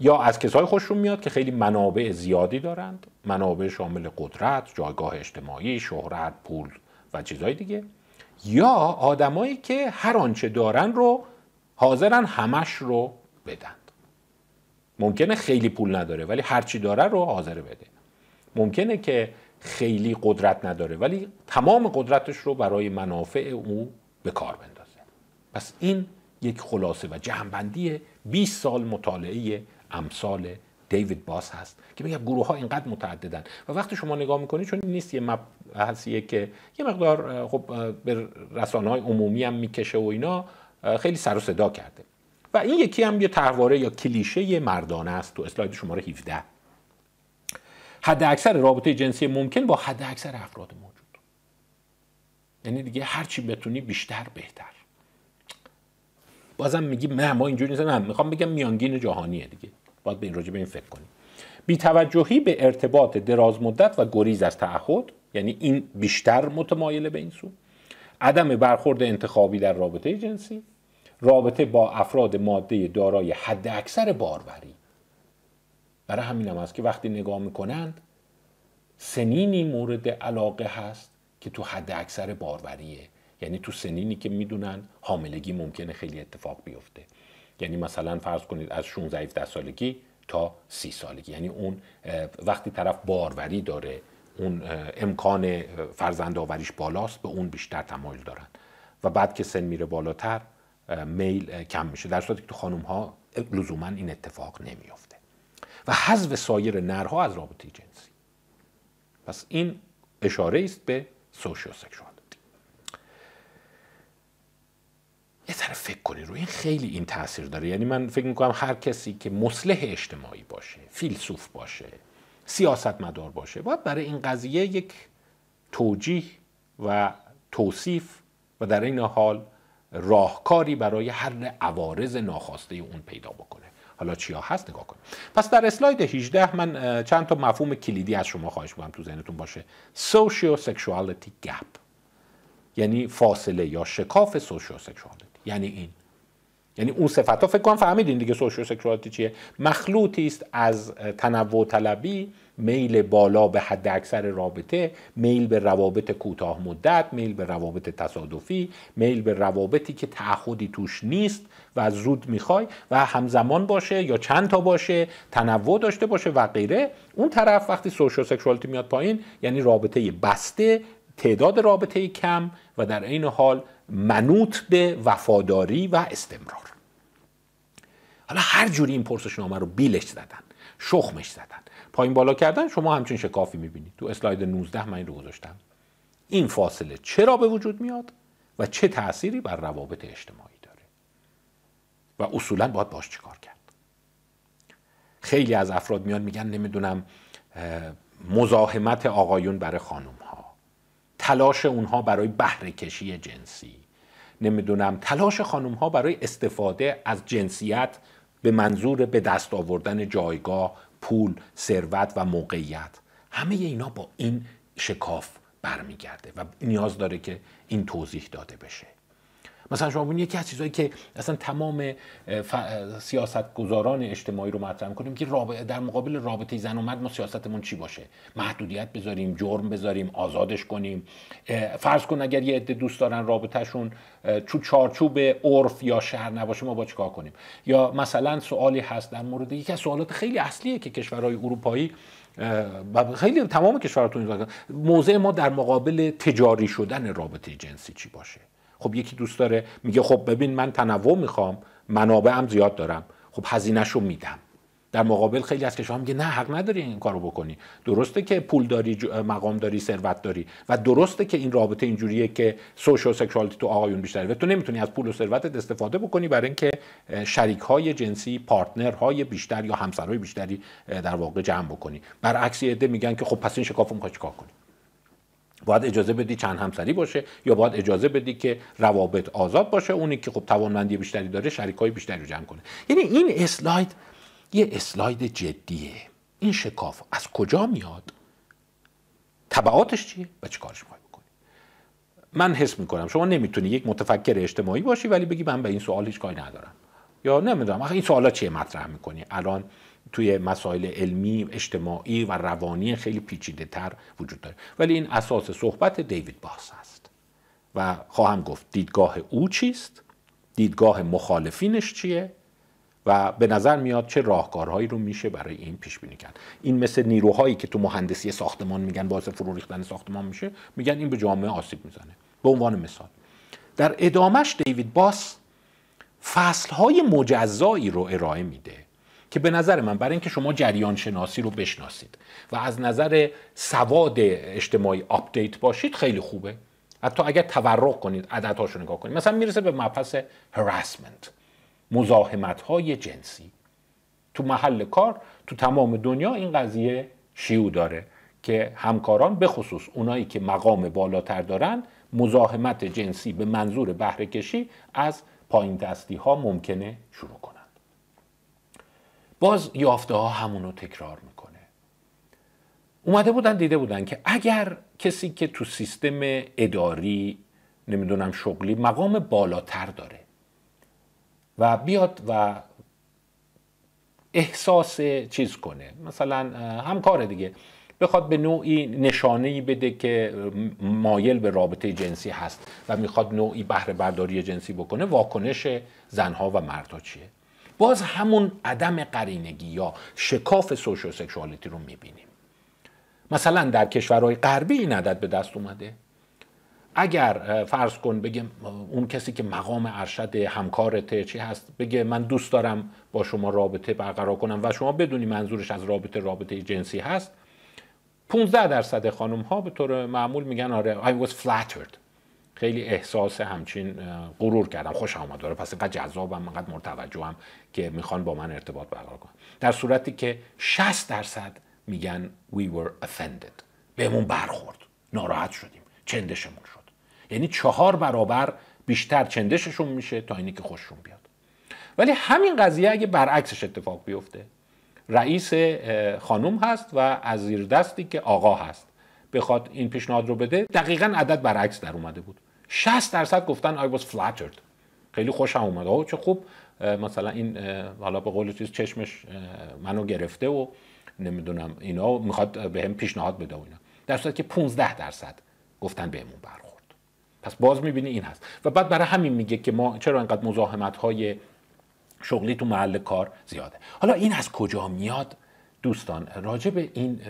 یا از کسای خوششون میاد که خیلی منابع زیادی دارند منابع شامل قدرت جایگاه اجتماعی شهرت پول و چیزهای دیگه. یا آدمایی که هر آنچه دارن رو حاضرن همش رو بدند ممکنه خیلی پول نداره ولی هرچی داره رو حاضر بده. ممکنه که خیلی قدرت نداره ولی تمام قدرتش رو برای منافع او به کار بندازه. پس این یک خلاصه و جمعبندی 20 سال مطالعه امثال دیوید باس هست که میگه گروه ها اینقدر متعددن. و وقتی شما نگاه می‌کنید چون نیست یه مبحثیه که یه مقدار خب به رسانه های عمومی هم می‌کشه و اینا خیلی سر و صدا کرده. و این یکی هم یه تحواره یا کلیشه مردانه است تو اسلاید شماره 17 حد اکثر رابطه جنسی ممکن با حد اکثر افراد موجود. یعنی دیگه هرچی بتونی بیشتر بهتر. بازم میگی نه ما اینجوری نیست نه می‌خوام بگم میانگین جهانیه دیگه. باید به این راجع به این فکر کنیم. توجهی به ارتباط دراز مدت و گریز از تعهد یعنی این بیشتر متمایل به این سو. عدم برخورد انتخابی در رابطه جنسی. رابطه با افراد ماده دارای حد اکثر باروری. برای همین هم هست که وقتی نگاه می‌کنند سنینی مورد علاقه هست که تو حد اکثر باروریه. یعنی تو سنینی که می‌دونن حاملگی ممکنه خیلی اتفاق بیفته. یعنی مثلا فرض کنید از 16 17 سالگی تا 30 سالگی. یعنی اون وقتی طرف باروری داره اون امکان فرزند آوریش بالاست به اون بیشتر تمایل دارن. و بعد که سن میره بالاتر میل کم میشه. در صورتی که تو خانم ها لزوما این اتفاق نمیافته. و حذف سایر نرها از رابطه جنسی. پس این اشاره است به سوشیو یه ذره فکر کنید رو این خیلی این تاثیر داره. یعنی من فکر می‌کنم هر کسی که مصلح اجتماعی باشه فیلسوف باشه سیاست مدار باشه باید برای این قضیه یک توجیه و توصیف و در این حال راهکاری برای حل عوارض ناخواسته اون پیدا بکنه. حالا چیا هست؟ نگاه کنید پس در اسلاید 18 من چند تا مفهوم کلیدی از شما خواهش می‌کنم تو ذهنتون باشه. sociosexuality gap. یعنی فاصله یا شکاف sociosexuality یعنی این. یعنی اون صفت. ها فکر کنم فهمیدین دیگه sociosexuality چیه. مخلوطی است از تنوع طلبی میل بالا به حد اکثر رابطه میل به روابط کوتاه مدت میل به روابط تصادفی میل به روابطی که تعهدی توش نیست و زود می‌خوای و همزمان باشه یا چند تا باشه تنوع داشته باشه و غیره. اون طرف وقتی سوشیو سکشوالیتی میاد پایین یعنی رابطه بسته تعداد رابطه کم و در این حال منوط به وفاداری و استمرار. حالا هر جوری این پرسشنامه رو بیلش زدن شخمش زدن پایین بالا کردن شما همچین شکافی می‌بینید. تو اسلاید 19 من این رو گذاشتم. این فاصله چرا به وجود میاد و چه تأثیری بر روابط اجتماعی داره؟ و اصولا باید باش چیکار کرد؟ خیلی از افراد میان میگن نمی‌دونم مزاحمت آقایون برای خانم تلاش اونها برای بهره کشی جنسی. نمی‌دونم تلاش خانم ها برای استفاده از جنسیت به منظور به دست آوردن جایگاه پول ثروت و موقعیت. همه اینا با این شکاف برمیگرده و نیاز داره که این توضیح داده بشه. مثلا شما ببینید یکی از چیزهایی که اصلا تمام سیاست گذاران اجتماعی رو مطرح کنیم که در مقابل رابطه زن و مرد ما سیاستمون چی باشه؟ محدودیت بذاریم جرم بذاریم آزادش کنیم. فرض کن اگر یه عده دوست دارن رابطهشون تو چارچوب عرف یا شهر نباشه ما با چیکار کنیم؟ یا مثلا سوالی هست در مورد یکی از سوالات خیلی اصلیه که کشورهای اروپایی و خیلی تمام کشورها تو موضع ما در مقابل تجاری شدن رابطه جنسی چی باشه؟ خب یکی دوست داره میگه خب ببین من تنوع می‌خوام منابعم زیاد دارم. خب هزینهش رو میدم. در مقابل خیلی از کشورها میگه نه حق نداری این کارو بکنی. درسته که پول داری مقام داری ثروت داری و درسته که این رابطه اینجوریه که سوشال سکشوالتی تو آقایون بیشتره. و تو نمی‌تونی از پول و ثروتت استفاده بکنی برای اینکه شریک های جنسی پارتنر های بیشتر یا همسرهای بیشتری در واقع جمع بکنی. برعکس عده میگن که خب پس این شکافو می‌خوای چیکار کنی؟ باید اجازه بدی چند همسری باشه یا باید اجازه بدی که روابط آزاد باشه اونی که خب توانمندی بیشتری داره های بیشتری رو جمع کنه. یعنی این اسلاید یه اسلاید جدیه. این شکاف از کجا میاد؟ تبعاتش چیه و چی کارش می‌خوای بکنی؟ من حس می‌کنم شما نمی‌تونی یک متفکر اجتماعی باشی ولی بگی من به این سوال هیچ کاری ندارم. یا نمی‌دونم این سوالا چیه مطرح می‌کنی؟ الان توی مسائل علمی اجتماعی و روانی خیلی پیچیده تر وجود داره. ولی این اساس صحبت دیوید باس است و خواهم گفت دیدگاه او چیست؟ دیدگاه مخالفینش چیه؟ و به نظر میاد چه راهکارهایی رو میشه برای این پیش بینی کرد. این مثل نیروهایی که تو مهندسی ساختمان میگن باعث فرو ریختن ساختمان میشه میگن این به جامعه آسیب می‌زنه. به عنوان مثال. در ادامش دیوید باس فصلهای مجزایی رو ارائه میده. که به نظر من برای اینکه شما جریان شناسی رو بشناسید و از نظر سواد اجتماعی update باشید خیلی خوبه. حتی اگر تورق کنید عددهاش رو نگاه کنید. مثلا می‌رسه به مبحث harassment مزاحمت های جنسی. تو محل کار تو تمام دنیا این قضیه شیو داره که همکاران به خصوص اونایی که مقام بالاتر دارن مزاحمت جنسی به منظور بهره کشی از پایین دستی ها ممکنه شروع کنن. باز یافته ها همونو تکرار می‌کنه. اومده بودن دیده بودن که اگر کسی که تو سیستم اداری نمی‌دونم شغلی مقام بالاتر داره و بیاد و احساس چیز کنه مثلا همکار دیگه بخواد به نوعی نشانه بده که مایل به رابطه جنسی هست و می‌خواد نوعی بهره برداری جنسی بکنه واکنش زنها و مردها چیه؟ باز همون عدم قرینگی یا شکاف سوشو سکشوالیتی رو می‌بینیم. مثلا در کشورهای غربی این عدد به دست اومده. اگر فرض کن بگه اون کسی که مقام ارشد همکارته چی هست؟ بگه من دوست دارم با شما رابطه برقرار کنم و شما بدونی منظورش از رابطه رابطه جنسی هست. 15 درصد خانم ها به طور معمول میگن آره I was flattered. خیلی احساس همچین غرور کردم. خوش آمد. داره پس اینقدر جذابم اینقدر مرتوجهم که می‌خوان با من ارتباط برقرار کنن. در صورتی که 60 درصد میگن we were offended. بهمون برخورد. ناراحت شدیم. چندشمون شد. یعنی چهار برابر بیشتر چندششون میشه تا اینی که خوششون بیاد. ولی همین قضیه اگه برعکسش اتفاق بیفته رئیس خانم هست و از زیر دستی که آقا هست بخواد این پیشنهاد رو بده دقیقا عدد برعکس در اومده بود. 60 درصد گفتن I was flattered. خیلی خوشم اومد. آه چه خوب. مثلا این حالا به قول چیز چشمش منو گرفته و نمی‌دونم اینا می‌خواد به هم پیشنهاد بده و اینا. در صورتی که 15 درصد گفتن بهمون برخورد. پس باز می‌بینی این هست. و بعد برای همین میگه که ما چرا انقدر مزاحمت های شغلی تو محل کار زیاده. حالا این از کجا میاد؟ دوستان راجع به این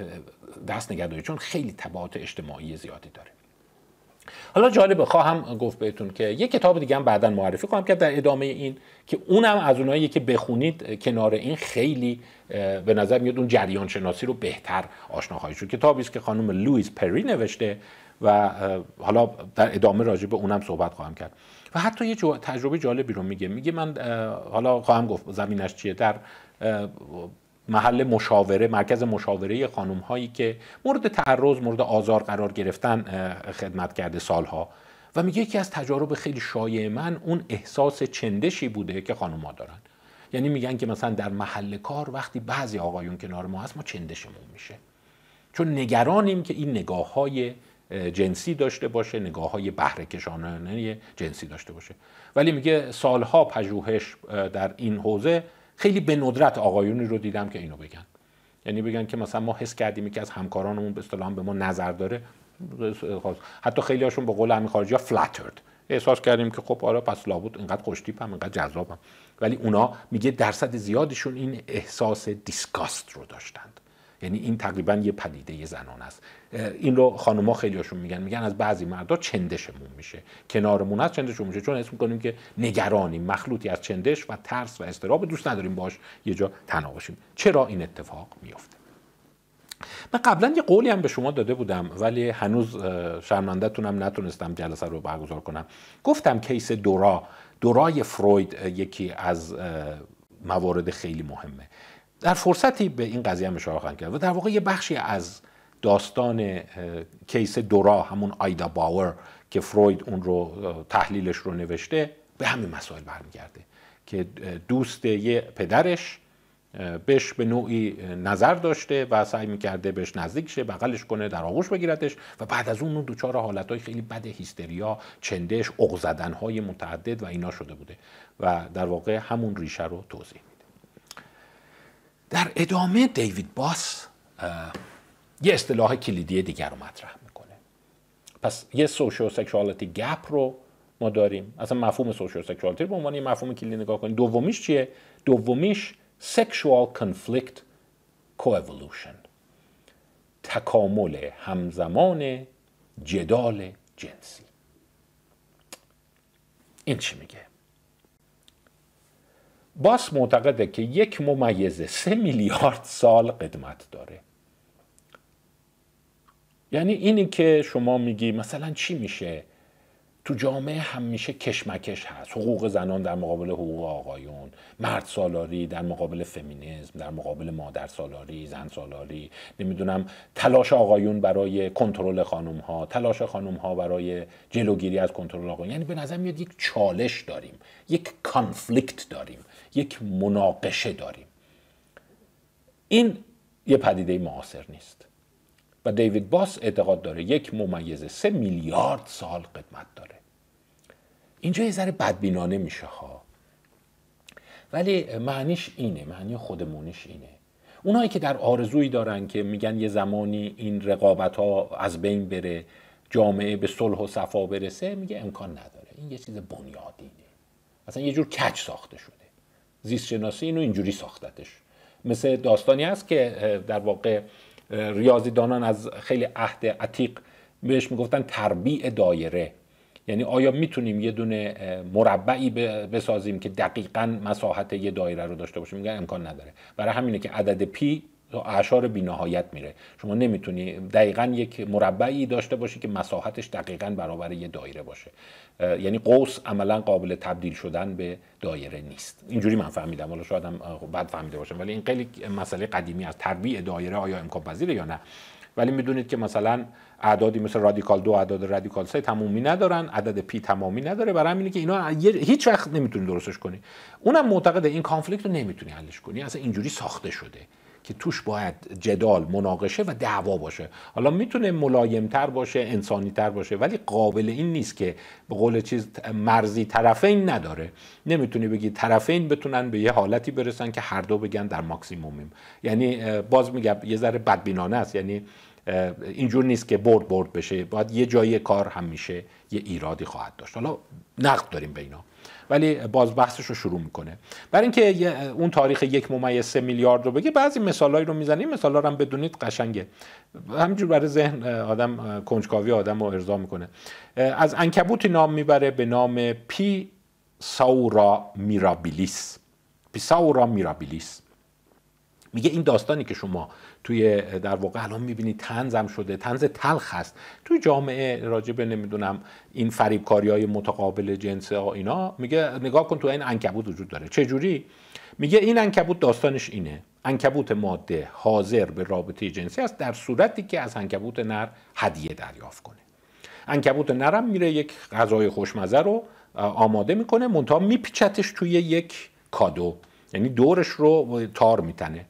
دست نگهداری چون خیلی تبعات اجتماعی زیادی داره. حالا جالبه خواهم گفت بهتون که یه کتاب دیگه هم بعدا معرفی خواهم کرد در ادامه این که اونم از اونایی که بخونید کنار این خیلی به نظر میاد اون جریان شناسی رو بهتر آشنا خواهید شد. کتابی است که خانم لویز پری نوشته و حالا در ادامه راجع به اونم صحبت خواهم کرد. و حتی یه تجربه جالبی رو میگه. میگه من حالا خواهم گفت زمینش چیه. در محل مشاوره مرکز مشاوره خانم هایی که مورد تعرض مورد آزار قرار گرفتن خدمت کرده سالها. و میگه یکی از تجارب خیلی شایع من اون احساس چندشی بوده که خانم ها دارن. یعنی میگن که مثلا در محل کار وقتی بعضی آقایون کنار ما هست ما چندشمون میشه. چون نگرانیم که این نگاه های جنسی داشته باشه نگاه های بهره کشانانه جنسی داشته باشه. ولی میگه سالها پژوهش در این حوزه خیلی به ندرت آقایونی رو دیدم که اینو بگن. یعنی بگن که مثلا ما حس کردیم که از همکارانمون به اصطلاح به ما نظر داره. حتی خیلی هاشون به قول همین خارجی ها فلاترد احساس کردیم که خب آره پس لابد اینقدر خوشتیپ هم اینقدر جذابم. ولی اونا میگه درصد زیادشون این احساس دیسکاست رو داشتند یعنی این تقریبا یه پدیده زنان است. این رو خانم‌ها خیلیاشون میگن میگن از بعضی مردا چندشمون میشه. کنارمون هست چندشمون میشه. چون اسم می‌کنیم که نگرانیم مخلوطی از چندش و ترس و استراب دوست نداریم باش یه جا تنها چرا این اتفاق میفته من قبلا یه قولی هم به شما داده بودم ولی هنوز شرمندهتونم نتونستم جلسه رو برگزار کنم. گفتم کیس دورا. دورای فروید یکی از موارد خیلی مهمه. در فرصتی به این قضیه اشاره خواهم کرد و در واقع یه بخشی از داستان کیس دورا همون آیدا باور که فروید اون رو تحلیلش رو نوشته به همین مسائل برمیگرده که دوست یه پدرش بهش به نوعی نظر داشته و سعی می‌کرده بهش نزدیک شه بغلش کنه در آغوش بگیرتش و بعد از اون دچار حالتهای خیلی بد هیستریا چندش های متعدد و اینا شده بوده و در واقع همون ریشه رو توضیح در ادامه دیوید باس یه اصطلاح کلیدی دیگر رو مطرح می‌کنه. پس یه sociosexuality gap رو ما داریم. اصلا مفهوم sociosexuality رو به عنوان یه مفهوم کلیدی نگاه کنیم. دومیش چیه؟ دومیش sexual conflict coevolution تکامل همزمان جدال جنسی. این چی میگه؟ باس معتقده که یک ممیزه سه میلیارد سال قدمت داره. یعنی اینی که شما میگی مثلا چی میشه؟ تو جامعه همیشه کشمکش هست. حقوق زنان در مقابل حقوق آقایون مرد سالاری در مقابل فمینیسم در مقابل مادر سالاری زن سالاری. نمی‌دونم تلاش آقایون برای کنترل خانم ها تلاش خانم ها برای جلوگیری از کنترل آقایون. یعنی به نظر میاد یک چالش داریم یک کانفلیکت داریم. یک مناقشه داریم. این یه پدیده معاصر نیست. و دیوید باس اعتقاد داره یک ممیز سه میلیارد سال قدمت داره. اینجا یه ذره بدبینانه میشه ها. ولی معنیش اینه معنی خودمونیش اینه. اونایی که در آرزویی دارن که میگن یه زمانی این رقابت ها از بین بره جامعه به صلح و صفا برسه میگه امکان نداره. این یه چیز بنیادینه. اصلا یه جور کچ ساخته شده. زیست شناسی اینو اینجوری ساختتش. مثل داستانی هست که در واقع ریاضیدانان از خیلی عهد عتیق بهش می‌گفتن تربیع دایره. یعنی آیا می‌تونیم یه دونه مربعی بسازیم که دقیقا مساحت یه دایره رو داشته باشه میگن امکان نداره. برای همینه که عدد پی اعشار بینهایت میره. شما نمی‌تونی دقیقا یک مربعی داشته باشی که مساحتش دقیقا برابر یه دایره باشه. یعنی قوس عملا قابل تبدیل شدن به دایره نیست. اینجوری من فهمیدم. حالا شاید هم بد فهمیده باشم. ولی این خیلی مسئله قدیمی از تربیع دایره آیا امکان پذیره یا نه؟ ولی می‌دونید که مثلا اعدادی مثل رادیکال دو اعداد رادیکال سه تمومی ندارن. عدد پی تمامی نداره. برای همینه که اینا هیچ وقت نمی‌تونی درستش کنی. اونم معتقده این conflict رو نمی‌تونی حلش کنی. اصلا اینجوری ساخته شده. که توش باید جدال مناقشه و دعوا باشه. حالا می‌تونه ملایمتر باشه انسانیتر باشه ولی قابل این نیست که به قول چیز مرزی طرفین نداره. نمی‌تونی بگی طرفین بتونن به یه حالتی برسن که هر دو بگن در ماکسیمومیم. یعنی باز میگم یه ذره بدبینانه است. یعنی اینجور نیست که برد برد بشه. باید یه جایی کار هم میشه یه ایرادی خواهد داشت. حالا نقد داریم به اینا. ولی باز بحثش رو شروع می‌کنه. برای اینکه اون تاریخ یک ممیز سه میلیارد رو بگه بعضی مثالایی رو می‌زنیم مثالا رو هم بدونید قشنگه. همینجور برای ذهن آدم کنجکاوی آدم رو ارضا می‌کنه. از انکبوت نام می‌بره به نام پی ساورا میرابیلیس. پی ساورا میرابیلیس. میگه این داستانی که شما توی در واقع الان می‌بینید تنزم شده تنز تلخ هست. توی جامعه راجبه نمی‌دونم این فریبکاری های متقابل جنس اینا میگه نگاه کن تو این انکبوت وجود داره. چه جوری میگه این انکبوت داستانش اینه. انکبوت ماده حاضر به رابطه جنسی است در صورتی که از انکبوت نر هدیه دریافت کنه. انکبوت نرم میره یک غذای خوشمزه رو آماده می‌کنه منتها میپیچتش توی یک کادو. یعنی دورش رو تار میتنه.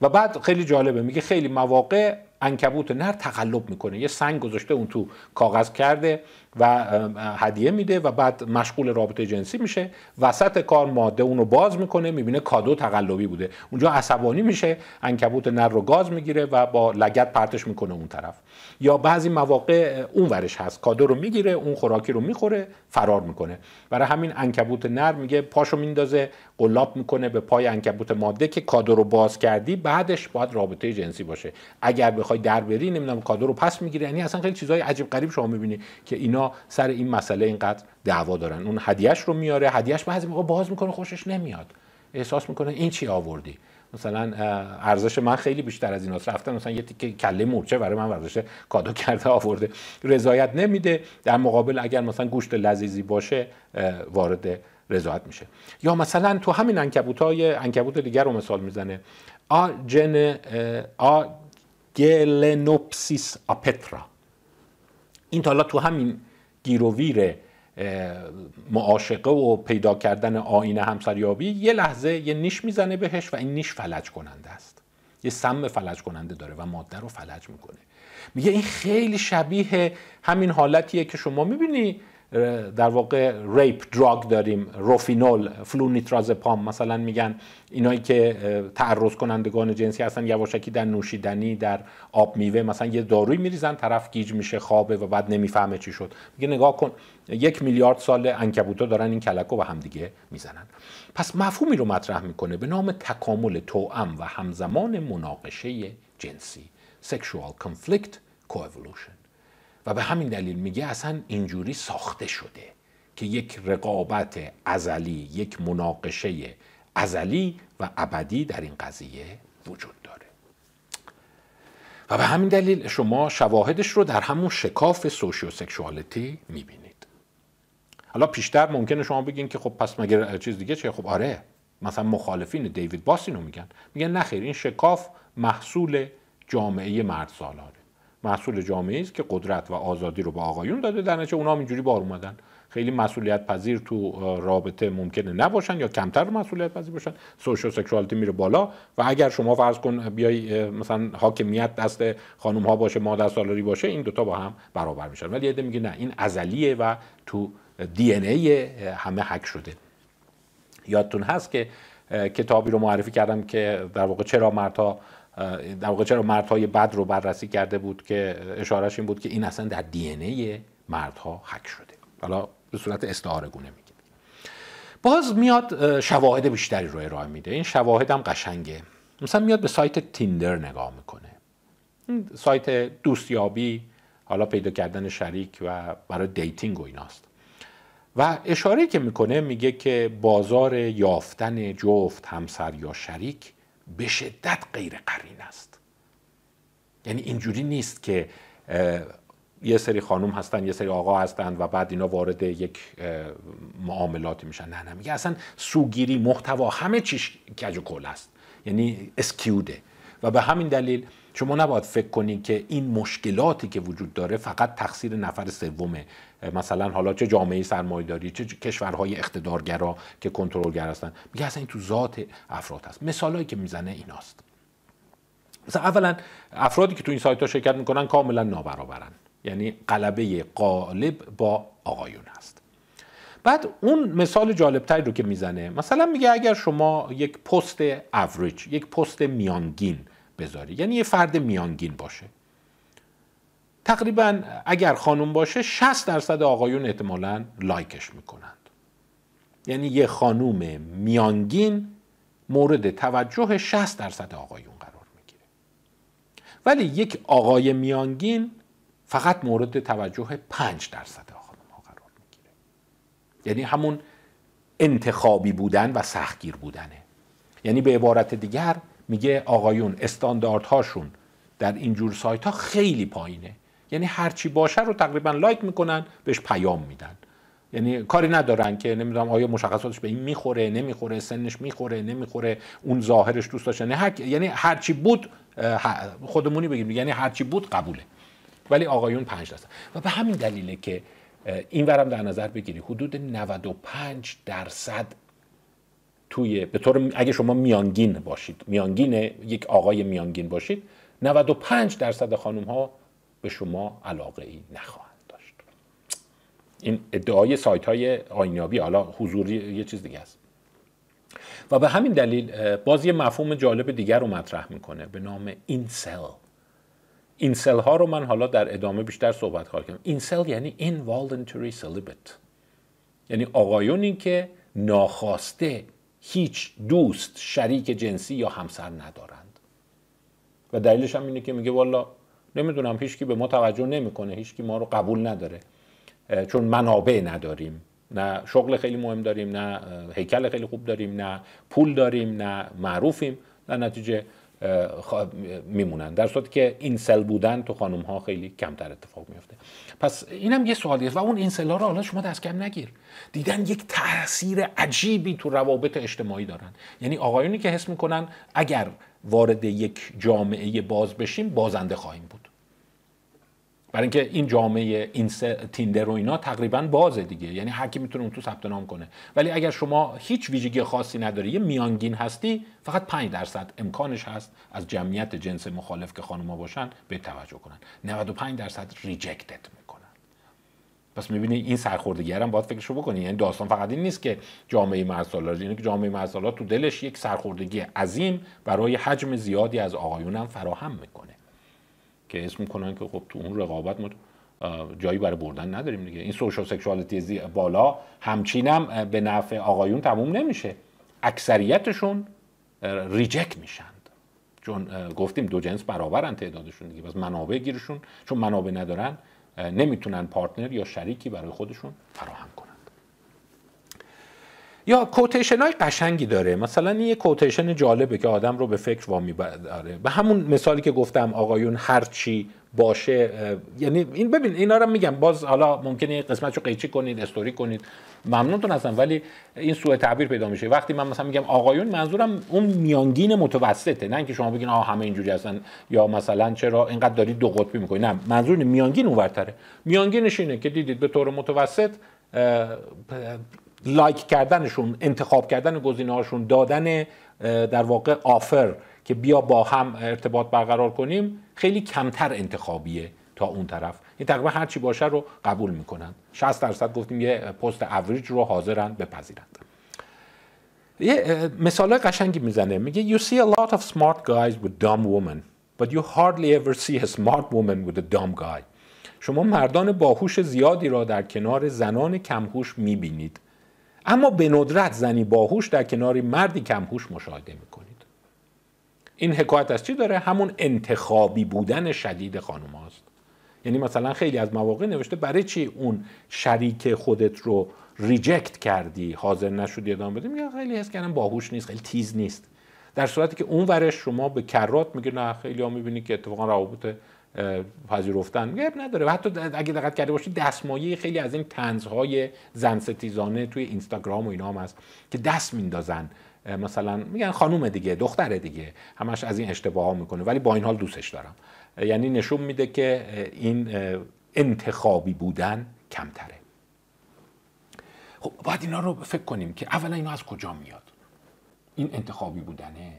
و بعد خیلی جالبه میگه خیلی مواقع انکبوت نر تقلب می‌کنه. یه سنگ گذاشته اون تو کاغذ کرده. و هدیه میده و بعد مشغول رابطه جنسی میشه. وسط کار ماده اونو باز می‌کنه می‌بینه کادو تقلبی بوده. اونجا عصبانی میشه انکبوت نر رو گاز می‌گیره و با لگت پرتش می‌کنه اون طرف. یا بعضی مواقع اون ورش هست. کادو رو می‌گیره اون خوراکی رو می‌خوره فرار می‌کنه. برای همین انکبوت نر میگه پاشو میندازه قلاب می‌کنه به پای انکبوت ماده که کادو رو باز کردی بعدش باید رابطه جنسی باشه. اگر بخوای در بری نمی‌دونم کادو رو پس می‌گیره یعنی اصلا خیلی چیزای عجیب غریب شما می‌بینی که اینا سر این مسئله اینقدر دعوا دارن. اون هدیهش رو میاره هدیهش بعضی موقع باز می‌کنه خوشش نمیاد. احساس می‌کنه این چی آوردی؟ مثلا ارزش من خیلی بیشتر از ایناست. رفتن مثلا یه تیکه کله مورچه برای من ورزش کادو کرده آورده. رضایت نمیده. در مقابل اگر مثلا گوشت لذیذی باشه وارد رضایت میشه. یا مثلا تو همین انکبوت های انکبوت دیگر رو مثال می‌زنه. آ جن آ گلنوپسیس آپترا. این تالا تو همین گیروویر معاشقه و پیدا کردن آیین همسریابی یه لحظه یه نیش می‌زنه بهش و این نیش فلج کننده است. یه سم فلج کننده داره و ماده رو فلج می‌کنه. میگه این خیلی شبیه همین حالتیه که شما می‌بینی در واقع rape drug داریم Rohypnol flunitrazepam مثلا میگن اینایی که تعرض کنندگان جنسی هستن یواشکی در نوشیدنی در آب میوه مثلا یه داروی میریزن طرف گیج میشه خوابه و بعد نمی‌فهمه چی شد. میگه نگاه کن یک میلیارد سال انکبوتا دارن این کلکو و همدیگه می‌زنن. پس مفهومی رو مطرح می‌کنه به نام تکامل توأم و همزمان مناقشه جنسی sexual conflict coevolution. و به همین دلیل میگه اصلا اینجوری ساخته شده که یک رقابت ازلی یک مناقشه ازلی و ابدی در این قضیه وجود داره. و به همین دلیل شما شواهدش رو در همون شکاف سوشیو سکشوالیتی می‌بینید. حالا پیشتر ممکنه شما بگین که خب پس مگه چیز دیگه چیه؟ خب آره مثلا مخالفین دیوید باس رو میگن میگن نخیر این شکاف محصول جامعه مرد سالاره محصول جامعه است که قدرت و آزادی رو به آقایون داده. در نتیجه اونها اینجوری بار اومدن. خیلی مسئولیت پذیر تو رابطه ممکنه نباشن یا کمتر مسئولیت پذیر باشن. سوشال سکشوالیتی میره بالا و اگر شما فرض کن بیای مثلا حاکمیت دست خانم ها باشه مادر سالاری باشه این دوتا با هم برابر میشن. ولی یه میگه نه این ازلیه و تو دی ان ای همه حک شده. یادتون هست که کتابی رو معرفی کردم که در واقع چرا مردها در واقع چرا مردهای بد رو بررسی کرده بود که اشارش این بود که این اصلا در دی ای مردها حک شده. حالا به صورت استعاره گونه میگیم باز میاد شواهد بیشتری رو ارائه میده. این شواهد هم قشنگه. مثلا میاد به سایت Tinder نگاه می‌کنه. سایت دوستیابی حالا پیدا کردن شریک و برای dating و ایناست. و اشاره که می‌کنه میگه که بازار یافتن جفت همسر یا شریک به شدت غیر قرینه است. یعنی اینجوری نیست که یه سری خانم هستن یه سری آقا هستن و بعد اینا وارد یک معاملاتی میشن. نه نه میگه اصلا سوگیری محتوا همه چیش کج و است. یعنی اسکیوده. و به همین دلیل شما نباید فکر کنید که این مشکلاتی که وجود داره فقط تقصیر نفر سومه. مثلا حالا چه جامعه سرمایه‌داری چه کشورهای اقتدارگرا که کنترلگر هستن. میگه اصلا این تو ذات افراد هست. مثالایی که می‌زنه ایناست. مثلا اولا افرادی که تو این سایت ها شرکت می‌کنن کاملا نابرابرن. یعنی قلبه قالب با آقایون هست. بعد اون مثال جالبتری رو که می‌زنه مثلا میگه اگر شما یک پست اوریج یک پست میانگین بذاری. یعنی یه فرد میانگین باشه. تقریبا اگر خانم باشه 60 درصد آقایون احتمالا لایکش می‌کنند. یعنی یه خانوم میانگین مورد توجه 60 درصد آقایون قرار می‌گیره. ولی یک آقای میانگین فقط مورد توجه 5 درصد خانم ها قرار می‌گیره. یعنی همون انتخابی بودن و سختگیر بودنه. یعنی به عبارت دیگر میگه آقایون استانداردهاشون در اینجور سایت ها خیلی پایینه. یعنی هرچی باشه رو تقریبا لایک می‌کنن بهش پیام میدن. یعنی کاری ندارن که نمی‌دونم آیا مشخصاتش به این می‌خوره نمی‌خوره سنش می‌خوره نمی‌خوره اون ظاهرش دوست داشته. هر... یعنی هرچی بود خودمونی بگیم. یعنی هرچی بود قبوله. ولی آقایون پنج درصد. و به همین دلیله که این ورم در نظر بگیری حدود 95 درصد توی به طور اگه شما میانگین باشید. میانگین یک آقای میانگین باشید 95 درصد خانم ها به شما علاقه ای نخواهند داشت. این ادعای سایت های آینابی حالا حضوری یه چیز دیگه است. و به همین دلیل باز یه مفهوم جالب دیگر رو مطرح می‌کنه به نام اینسل اینسل ها رو من حالا در ادامه بیشتر صحبت خواهم کنم اینسل یعنی involuntary celibate. یعنی آقایونی که ناخواسته هیچ دوست شریک جنسی یا همسر ندارند. و دلیلش هم اینه که میگه والا نمی‌دونم هیچکی به ما توجه نمی‌کنه هیچکی ما رو قبول نداره. چون منابع نداریم. نه شغل خیلی مهم داریم نه هیکل خیلی خوب داریم نه پول داریم نه معروفیم. در نتیجه میمونن. در صورتی که اینسل بودن تو خانم ها خیلی کمتر اتفاق میفته پس اینم یه سوالیه و اون اینسل ها رو حالا شما دست کم نگیر. دیدن یک تاثیر عجیبی تو روابط اجتماعی دارن. یعنی آقایونی که حس می‌کنن اگر وارد یک جامعه باز بشیم بازنده خواهیم بود. برای اینکه این جامعه این تیندر و اینا تقریبا بازه دیگه. یعنی هر کی می‌تونه اون تو ثبت نام کنه. ولی اگر شما هیچ ویژگی خاصی نداری یه میانگین هستی فقط 5 درصد امکانش هست از جمعیت جنس مخالف که خانوما باشن به توجه کنن. 95 درصد ریجکتد می‌کنن. پس می‌بینی این سرخوردگی هم باید فکرشو بکنی. یعنی داستان فقط این نیست که جامعه مرسالات یعنی که جامعه مرسالات تو دلش یک سرخوردگی عظیم برای حجم زیادی از آقایون هم فراهم می‌کنه. که assume می‌کنن که خب تو اون رقابت ما جایی برای بردن نداریم دیگه. این sociosexuality بالا همچینم به نفع آقایون تموم نمیشه. اکثریتشون reject میشند. چون گفتیم دو جنس برابرن تعدادشون دیگه. پس منابع گیرشون چون منابع ندارن نمی‌تونن partner یا شریکی برای خودشون فراهم کنن. یا quotation های قشنگی داره. مثلا این یه quotation جالبه که آدم رو به فکر وامی داره به همون مثالی که گفتم آقایون هرچی باشه یعنی این ببین اینا رو میگم. باز حالا ممکنه قسمت رو قیچی کنید استوری کنید. ممنونتون هستم ولی این سوء تعبیر پیدا میشه. وقتی من مثلا میگم آقایون منظورم اون میانگین متوسطه. نه اینکه شما بگین آ همه اینجوری هستن. یا مثلا چرا اینقدر دارید دو قطبی می‌کنید نه منظور میانگین اونورتره. میانگینش اینه که دیدید به طور متوسط لایک کردنشون انتخاب کردن گزینه‌هاشون دادن در واقع آفر که بیا با هم ارتباط برقرار کنیم خیلی کمتر انتخابیه تا اون طرف. این تقریبا هر چی باشه رو قبول می‌کنن. 60 درصد گفتیم یه پست اوریج رو حاضرن بپذیرند یه مثال قشنگی می‌زنه. میگه you see a lot of smart guys with dumb women but you hardly ever see a smart woman with a dumb guy. شما مردان باهوش زیادی را در کنار زنان کمهوش می‌بینید. اما به ندرت زنی باهوش در کنار مردی کمهوش مشاهده می‌کنید. این حکایت از چی داره؟ همون انتخابی بودن شدید خانم هاست. یعنی مثلا خیلی از مواقع نوشته برای چی اون شریک خودت رو ریجکت کردی؟ حاضر نشدی ادامه بدی؟ میگه خیلی حس کردم باهوش نیست خیلی تیز نیست. در صورتی که اون ورش شما به کرات میگه نه خیلی ها می‌بینی که اتفاقا روابط پذیرفتن. میگه نداره. و حتی اگه دقت کرده باشید دستمایه خیلی از این تنزهای زن ستیزانه توی اینستاگرام و اینا هم هست که دست میندازن. مثلا میگن خانوم دیگه دختر دیگه. همش از این اشتباه ها می‌کنه. ولی با این حال دوستش دارم. یعنی نشون میده که این انتخابی بودن کمتره. خب باید اینا رو فکر کنیم که اولا اینا از کجا میاد؟ این انتخابی بودنه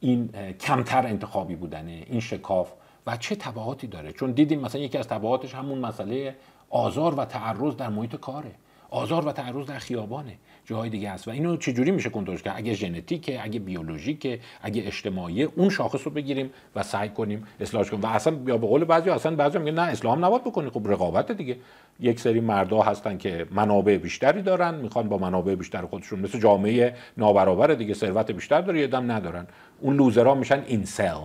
این کمتر انتخابی بودنه این شکاف و چه تبعاتی داره؟ چون دیدیم مثلا یکی از تبعاتش همون مسئله آزار و تعرض در محیط کاره. آزار و تعرض در خیابانه جاهای دیگه هست و اینو چجوری میشه کنترلش کرد؟ اگه ژنتیکه اگه بیولوژیکه اگه اجتماعی اون شاخص رو بگیریم و سعی کنیم اصلاحش کنیم. و اصلا یا به قول بعضی اصلا بعضی میگن نه اسلام نباید بکنی. خب رقابت دیگه. یک سری مردا هستن که منابع بیشتری دارن می‌خوان با منابع بیشتر خودشون مثل جامعه نابرابر دیگه ثروت بیشتر داره یه دم ندارن. اون لوزرها میشن اینسل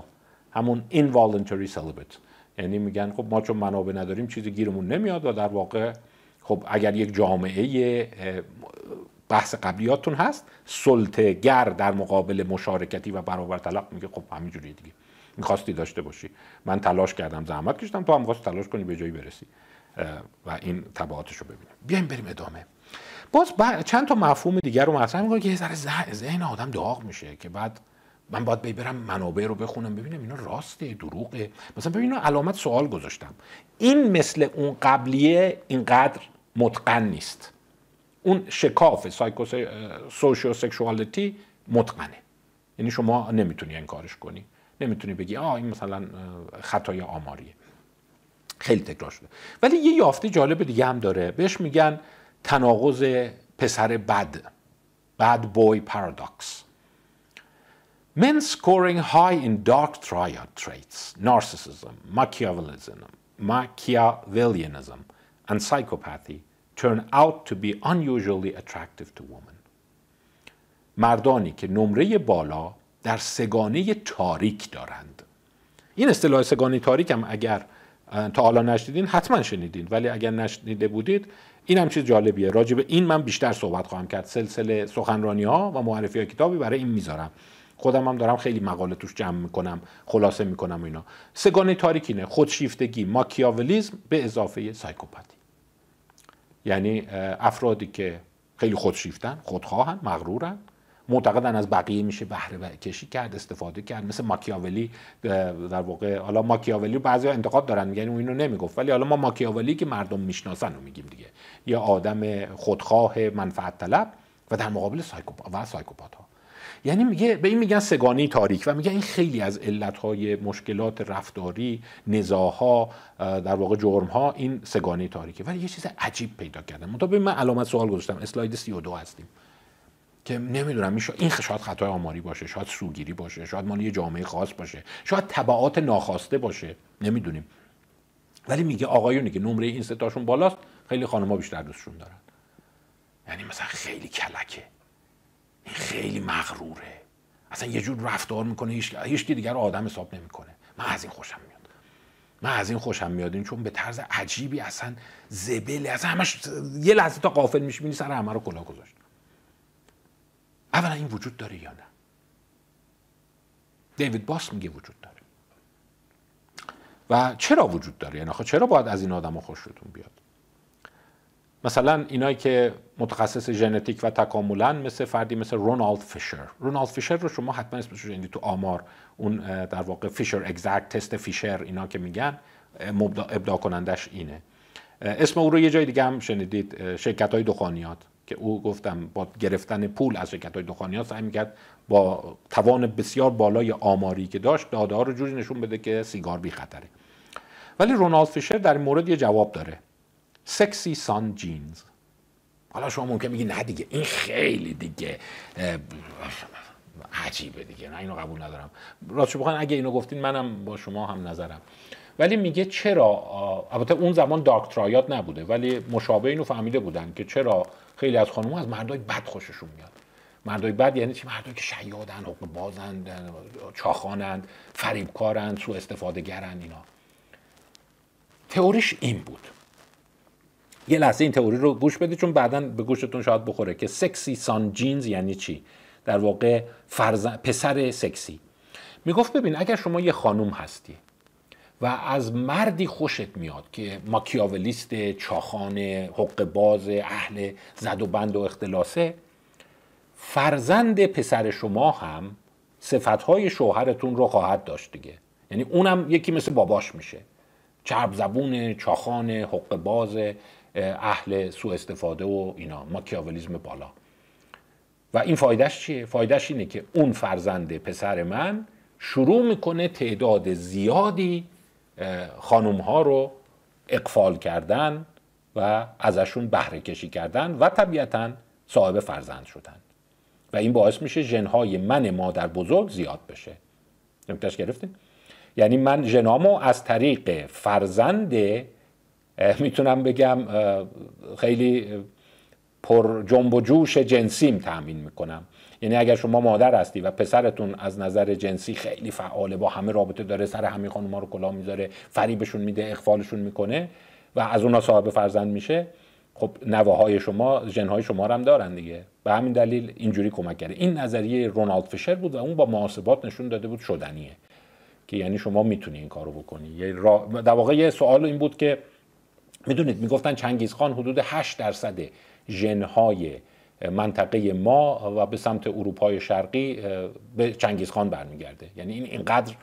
همون involuntary celibate. یعنی میگن خب ما چون منابع نداریم چیزی گیرمون نمیاد و در واقع خب اگر یک جامعه بحث قبلیاتون هست گر در مقابل مشارکتی و برابر طلاق میگه خب همینجوری دیگه. می‌خواستی داشته باشی. من تلاش کردم زحمت کشیدم تو هم خواست تلاش کنی به جایی برسی. و این تبعاتش رو ببینیم. بیایم بریم ادامه. باز چند تا مفهوم دیگر رو مطرح می‌کنه که یه ذره ذهن آدم داغ میشه که بعد من باید برم منابع رو بخونم ببینم اینا راسته دروغه. مثلا ببینم علامت سوال گذاشتم. این مثل اون قبلیه اینقدر متقن نیست. اون شکاف سایکو سوشیو سکشوالیتی متقنه. یعنی شما نمی‌تونی انکارش کنی. نمی‌تونی بگی آه این مثلا خطای آماریه. خیلی تکرار شده. ولی یه یافته جالب دیگه هم داره. بهش میگن تناقض پسر بد. Bad boy paradox. Men scoring high in dark triad traits, narcissism, Machiavellism, Machiavellianism, and psychopathy turn out to be unusually attractive to women. مردانی که نمره بالا در سگانه تاریک دارند. این اصطلاح سگانه تاریک هم اگر تا حالا نشنیدین حتما شنیدین. ولی اگر نشنیده بودید این هم چیز جالبیه. راجع به این من بیشتر صحبت خواهم کرد. سلسله سخنرانی ها و معرفی های کتابی برای این می‌ذارم. خودم هم دارم خیلی مقاله توش جمع می‌کنم خلاصه می‌کنم اینا. سگانه تاریک اینه. خودشیفتگی ماکیاولیزم به اضافه سایکوپاتی. یعنی افرادی که خیلی خودشیفتن خودخواهن مغرورن معتقدن از بقیه میشه بهره کشی کرد استفاده کرد. مثل ماکیاولی در واقع حالا ماکیاولی بعضی انتقاد دارن میگن اون اینو نمی‌گفت. ولی حالا ما ماکیاولی که مردم می‌شناسن رو میگیم دیگه. یه آدم خودخواه منفعت طلب و در مقابل سایکوپا و سایکوپات ها یعنی میگه به این میگن سگانی تاریک و میگه این خیلی از علتهای مشکلات رفتاری نزاها در واقع جرم ها این سگانی تاریکه. ولی یه چیز عجیب پیدا کردم. منتها من علامت سوال گذاشتم. اسلاید 32 هستیم. که نمی‌دونم میشه این شاید خطای آماری باشه شاید سوگیری باشه شاید مال یه جامعه خاص باشه شاید تبعات ناخواسته باشه. نمی‌دونیم. ولی میگه آقایونی که نمره این ستاشون بالاست خیلی خانم‌ها بیشتر دوستشون دارن. یعنی مثلا خیلی کلکه. خیلی مغروره. اصلا یه جور رفتار می‌کنه هیچ هیچ دیگر آدم حساب نمی‌کنه. من از این خوشم میاد. من از این خوشم میاد. این چون به طرز عجیبی اصلا زبله اصلا همش یه لحظه تا قافل میشه سر همه رو کلا گذاشت. اولا این وجود داره یا نه؟ دیوید باس میگه وجود داره. و چرا وجود داره؟ یعنی چرا باید از این آدم خوشتون بیاد؟ مثلا اینایی که متخصص ژنتیک و تکاملن مثل فردی مثل رونالد فیشر. رونالد فیشر رو شما حتما اسمش رو تو آمار. اون در واقع فیشر اگزکت تست فیشر اینا که میگن ابداع کنندش اینه. اسم او رو یه جای دیگه هم شنیدید شرکت های دخانیات که او گفتم با گرفتن پول از شرکت های دخانیات سعی می‌کرد با توان بسیار بالای آماری که داشت داده ها رو جوری نشون بده که سیگار بی خطره. ولی رونالد فیشر در مورد یه جواب داره. سکسی سان جینز حالا شما ممکن بگی نه دیگه. این خیلی دیگه عجیبه دیگه. نه اینو قبول ندارم. راستش بخوان اگه اینو گفتین منم با شما هم نظرم. ولی میگه چرا البته اون زمان دارک ترایات نبوده ولی مشابه اینو فهمیده بودن که چرا خیلی از خانم‌ها از مردای بد خوششون میاد. مردای بد یعنی چی؟ مردایی که شیادن حقوق بازند چاخانند فریبکارند سو استفاده گرن اینا. تئوریش این بود. یه لحظه این تئوری رو گوش بدید چون بعدا به گوشتون شاید بخوره که سکسی سان جینز یعنی چی؟ در واقع پسر سکسی. می‌گفت ببین اگر شما یه خانوم هستی و از مردی خوشت میاد که ماکیاولیست چاخان حق باز اهل زد و بند و اختلاسه فرزند پسر شما هم صفتهای شوهرتون رو خواهد داشت دیگه. یعنی اونم یکی مثل باباش میشه. چرب زبون چاخان حق باز اهل سوء استفاده و اینا ماکیاولیزم بالا. و این فایدهش چیه؟ فایدهش اینه که اون فرزند پسر من شروع می‌کنه تعداد زیادی خانوم ها رو اقفال کردن و ازشون بهره کشی کردن و طبیعتا صاحب فرزند شدن. و این باعث میشه ژنهای من مادر بزرگ زیاد بشه. نکتهش گرفتیم؟ یعنی من ژنامو از طریق فرزند می‌تونم بگم خیلی پر جنب و جوش جنسیم تأمین می‌کنم. یعنی اگر شما مادر هستی و پسرتون از نظر جنسی خیلی فعاله با همه رابطه داره سر همه خانوما رو کلاه می‌ذاره فریبشون میده اخفالشون می‌کنه و از اونا صاحب فرزند میشه خب نواهای شما ژنهای شما هم دارن دیگه. به همین دلیل اینجوری کمک کرده. این نظریه رونالد فشر بود و اون با محاسبات نشون داده بود شدنیه. که یعنی شما می‌تونی این کارو بکنی. یه در واقع یه سوال این بود که می‌دونید می‌گفتن چنگیز خان حدود 8 درصد ژنهای منطقه ما و به سمت اروپای شرقی به چنگیز خان برمیگرده. یعنی این اینقدر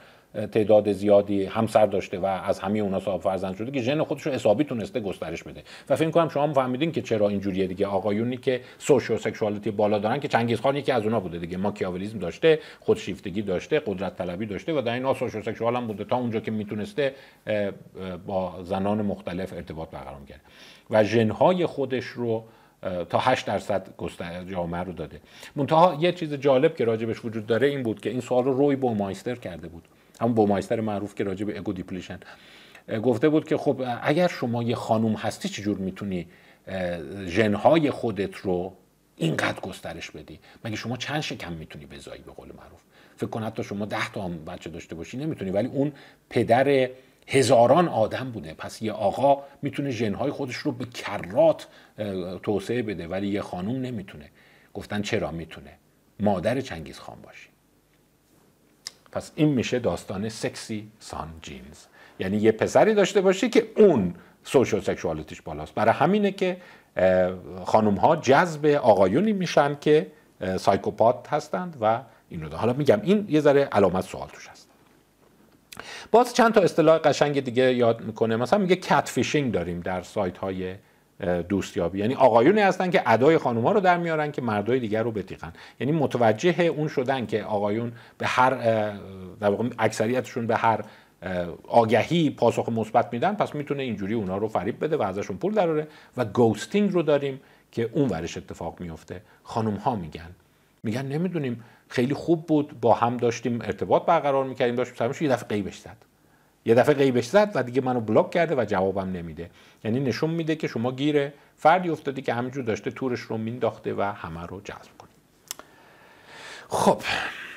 تعداد زیادی همسر داشته و از همه اونا صاحب فرزند شده که ژن خودش رو حسابی تونسته گسترش بده. و فکر کنم شما فهمیدین که چرا اینجوریه دیگه. آقایونی که سوشیو سکشوالیتی بالا دارن که چنگیز خان یکی از اونا بوده دیگه. ماکیاولیسم داشته خودشیفتگی داشته قدرت طلبی داشته و در این سوشیو سکشوال هم بوده تا اونجا که می‌تونسته با زنان مختلف ارتباط برقرار کرد و ژنهای خودش رو تا 8 درصد جامعه رو داده. منتها یه چیز جالب که راجبش وجود داره این بود که این سوال رو روی بومایستر کرده بود. همون بومایستر معروف که راجب ego depletion گفته بود که خب اگر شما یه خانوم هستی چجور می‌تونی ژنهای خودت رو اینقدر گسترش بدی؟ مگه شما چند شکم می‌تونی بزایی به قول معروف؟ فکر کن حتی شما ده تا هم بچه داشته باشی نمی‌تونی. ولی اون پدر هزاران آدم بوده. پس یه آقا می‌تونه ژنهای خودش رو به کرات توسعه بده ولی یه خانوم نمی‌تونه. گفتن چرا می‌تونه؟ مادر چنگیز خان باشی. پس این میشه داستان sexy son genes. یعنی یه پسری داشته باشی که اون سوشال سکشوالیتیش بالاست. برای همینه که خانوم ها جذب آقایونی میشن که psychopath هستند و اینو. حالا میگم این یه ذره علامت سوال توش هست. باز چند تا اصطلاح قشنگ دیگه یاد می‌کنه. مثلا میگه catfishing داریم در سایت های دوستیابی. یعنی آقایونی هستن که ادای خانوما رو در میارن که مردای دیگر رو بتیقن یعنی متوجه اون شدن که آقایون به هر در واقع اکثریتشون به هر آگهی پاسخ مثبت میدن پس می‌تونه اینجوری اونا رو فریب بده و ازشون پول دراره و گوستینگ رو داریم که اون ورش اتفاق میفته. خانم ها میگن. میگن نمی‌دونیم خیلی خوب بود با هم داشتیم ارتباط برقرار می‌کردیم داشتیم یه دفعه قیبش زد. یه دفعه غیبش زد و دیگه منو بلاک کرده و جوابم نمیده. یعنی نشون میده که شما گیر فردی افتادی که همینجور داشته تورش رو مینداخته و همه رو جذب کنید خب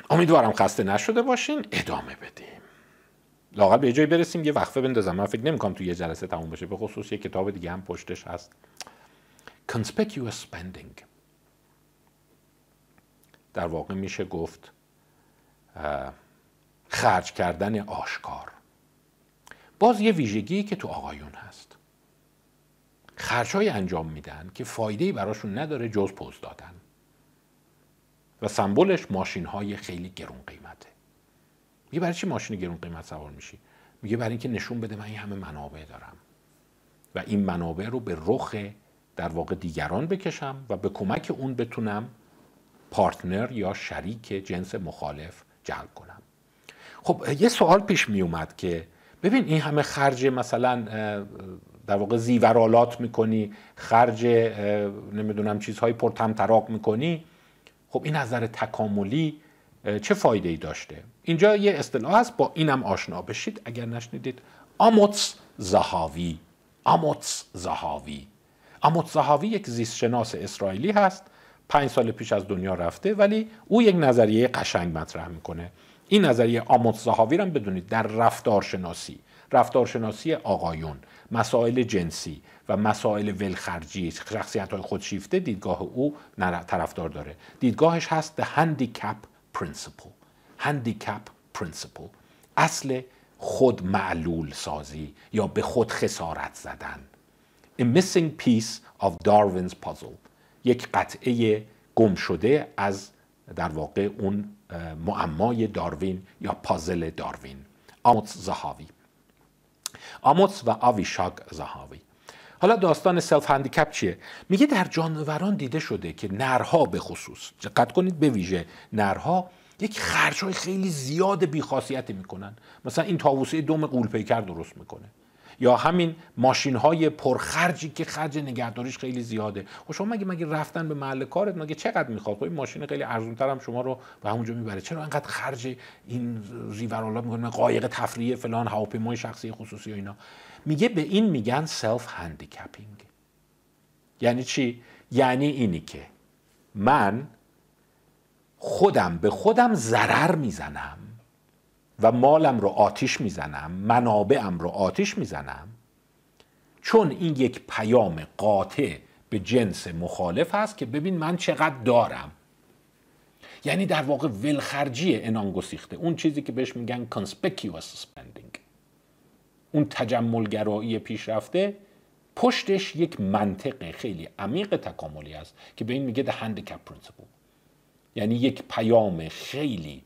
امیدوارم خسته نشده باشین. ادامه بدیم. لاقل به جایی برسیم یه وقفه بندازم. من فکر نمی‌کنم تو یه جلسه تموم بشه. به خصوص یه کتاب دیگه هم پشتش هست. Conspicuous spending در واقع میشه گفت خرج کردن آشکار. باز یه ویژگی که تو آقایون هست. خرچهای انجام میدن که فایده براشون نداره جز پوز دادن. و سمبلش ماشین های خیلی گرون قیمته. میگه برای چی ماشین گرون قیمت سوار میشی؟ میگه برای اینکه نشون بده من این همه منابع دارم. و این منابع رو به رخ در واقع دیگران بکشم و به کمک اون بتونم پارتنر یا شریک جنس مخالف جلب کنم. خب یه سوال پیش می اومد که ببین این همه خرج مثلا در واقع زیورالات می‌کنی خرج نمی‌دونم چیزهای پرتمطراق می‌کنی. خب این نظر تکاملی چه فایده ای داشته؟ اینجا یه اصطلاح هست با اینم آشنا بشید. اگر نشنیدید آموتس زهاوی. آموتس زهاوی. آموتس زهاوی یک زیستشناس اسرائیلی هست. پنج سال پیش از دنیا رفته ولی او یک نظریه قشنگ مطرح می‌کنه. این نظریه آموت زهاوی هم بدونید در رفتارشناسی. رفتارشناسی آقایون مسائل جنسی و مسائل ولخرجی شخصیت های خودشیفته دیدگاه او طرفدار داره. دیدگاهش هست the handicap principle. Handicap principle. اصل خود معلول سازی یا به خود خسارت زدن. A missing piece of Darwin's puzzle. یک قطعه گم شده از در واقع اون معمای داروین یا پازل داروین. آموتس زهاوی آموتس و آویشاگ زهاوی حالا داستان سلف هندیکپ چیه؟ میگه در جانوران دیده شده که نرها به خصوص دقت کنید به ویژه نرها یک خرج های خیلی زیاد بیخاصیتی می‌کنن. مثلا این طاووسه دم غول‌پیکر درست می‌کنه. یا همین ماشین های پرخرجی که خرج نگهداریش خیلی زیاده. خب شما مگه مگه رفتن به محل کارت مگه چقدر می‌خواد؟ خب این ماشین خیلی ارزون هم شما رو به همونجا می‌بره. چرا انقدر خرج این ریورالا می‌کنه قایق تفریح فلان هواپیمای شخصی خصوصی و اینا. میگه به این میگن self-handicapping یعنی چی؟ یعنی اینی که من خودم به خودم ضرر می‌زنم. و مالم رو آتیش می‌زنم منابعم رو آتیش می‌زنم. چون این یک پیام قاطع به جنس مخالف هست که ببین من چقدر دارم. یعنی در واقع ولخرجی انان گسیخته. اون چیزی که بهش میگن conspicuous spending. اون تجملگرایی پیشرفته پشتش یک منطق خیلی عمیق تکاملی است که به این میگه the handicap principle. یعنی یک پیام خیلی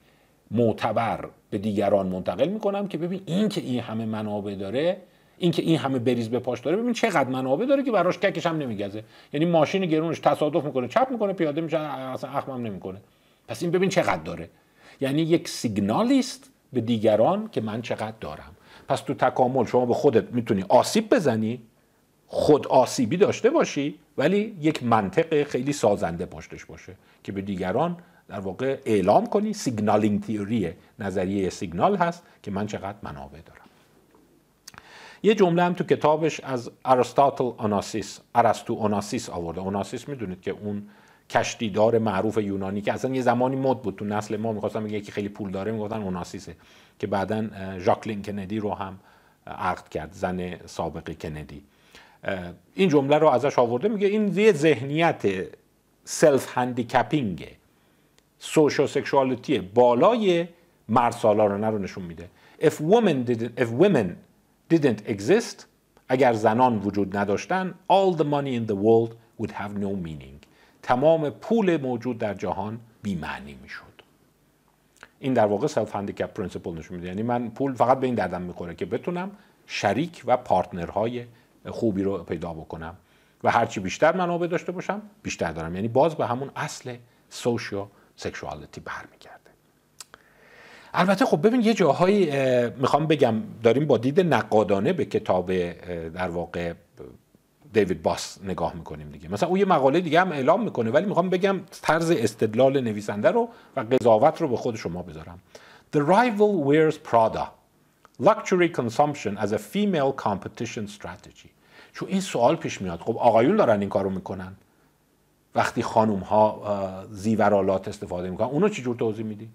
معتبر به دیگران منتقل می‌کنم که ببین این که این همه منابع داره این که این همه بریز به پاش داره ببین چقدر منابع داره که براش ککش هم نمیگزه. یعنی ماشین گرونش تصادف می‌کنه چپ می‌کنه پیاده میشه اصلا اخمم نمی‌کنه. پس این ببین چقدر داره. یعنی یک سیگنالی است به دیگران که من چقدر دارم. پس تو تکامل شما به خودت می‌تونی آسیب بزنی خود آسیبی داشته باشی ولی یک منطق خیلی سازنده پشتش باشه که به دیگران در واقع اعلام کنی signaling theory نظریه سیگنال هست که من چقدر منابع دارم. یه جمله هم تو کتابش از ارسطاتل آناسیس ارسطو آناسیس آورده. آناسیس می‌دونید که اون کشتیدار معروف یونانی که اصلا یه زمانی مد بود. تو نسل ما می‌خواستم بگه یکی خیلی پول داره می‌گفتن اوناسیسه که بعدا ژاکلین کندی رو هم عقد کرد زن سابق کندی این جمله رو ازش آورده. میگه این یه ذهنیت self-handicapping ه sociosexuality بالای مرد سالارانه رو نشون میده. If women didn't, if women didn't exist اگر زنان وجود نداشتن all the money in the world would have no meaning. تمام پول موجود در جهان بیمعنی می‌شد. این در واقع self-handicap principle نشون میده. یعنی من پول فقط به این دردم می‌خوره که بتونم شریک و پارتنرهای خوبی رو پیدا بکنم. و هرچی بیشتر منابع داشته باشم بیشتر دارم. یعنی باز به همون اصل سوشیو سکشوالتی برمیگرده. البته خب ببین یه جاهایی می‌خوام بگم داریم با دید نقادانه به کتاب در واقع دیوید باس نگاه می‌کنیم دیگه. مثلا او یه مقاله دیگه هم اعلام می‌کنه ولی می‌خوام بگم طرز استدلال نویسنده رو و قضاوت رو به خود شما بذارم. The rival wears Prada. Luxury consumption as a female competition strategy. چون این سوال پیش میاد. خب آقایون دارن این کارو می‌کنن. وقتی خانوم ها زیورالات استفاده می‌کنن اونو چجور توضیح میدی؟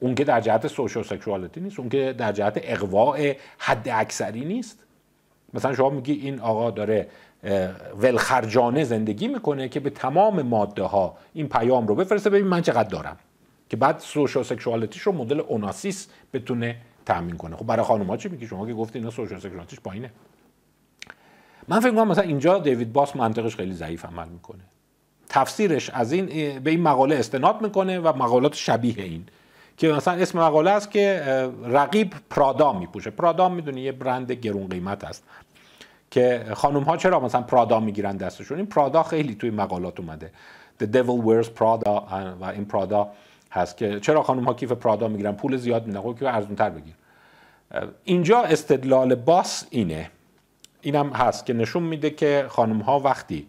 اون که در جهت سوشال سکشوالیتی نیست اون که در جهت اقواع حد اکثری نیست. مثلا شما میگی این آقا داره ولخرجانه زندگی می‌کنه که به تمام ماده ها این پیام رو بفرسته ببین من چقدر دارم. که بعد سوشال سکشوالیتیش رو مدل اوناسیس بتونه تامین کنه. خب برای خانم ها چی میگی؟ شما که گفتی اینا سوشال سکشوالیتیش پایینه. من فکر کنم مثلا اینجا دیوید باس منطقش خیلی ضعیف عمل می‌کنه. تفسیرش از این به این مقاله استناد می‌کنه و مقالات شبیه این. که مثلا اسم مقاله است که رقیب پرادا میپوشه. پرادا می‌دونی یه برند گرون قیمت است. که خانم ها چرا مثلا پرادا می‌گیرن دستشون؟ این پرادا خیلی توی مقالات اومده. The Devil Wears Prada و این پرادا هست که چرا خانم ها کیف پرادا می‌گیرن؟ پول زیاد میدن. خب که ارزون تر بگیر اینجا استدلال باس اینه. اینم هست که نشون میده که خانم ها وقتی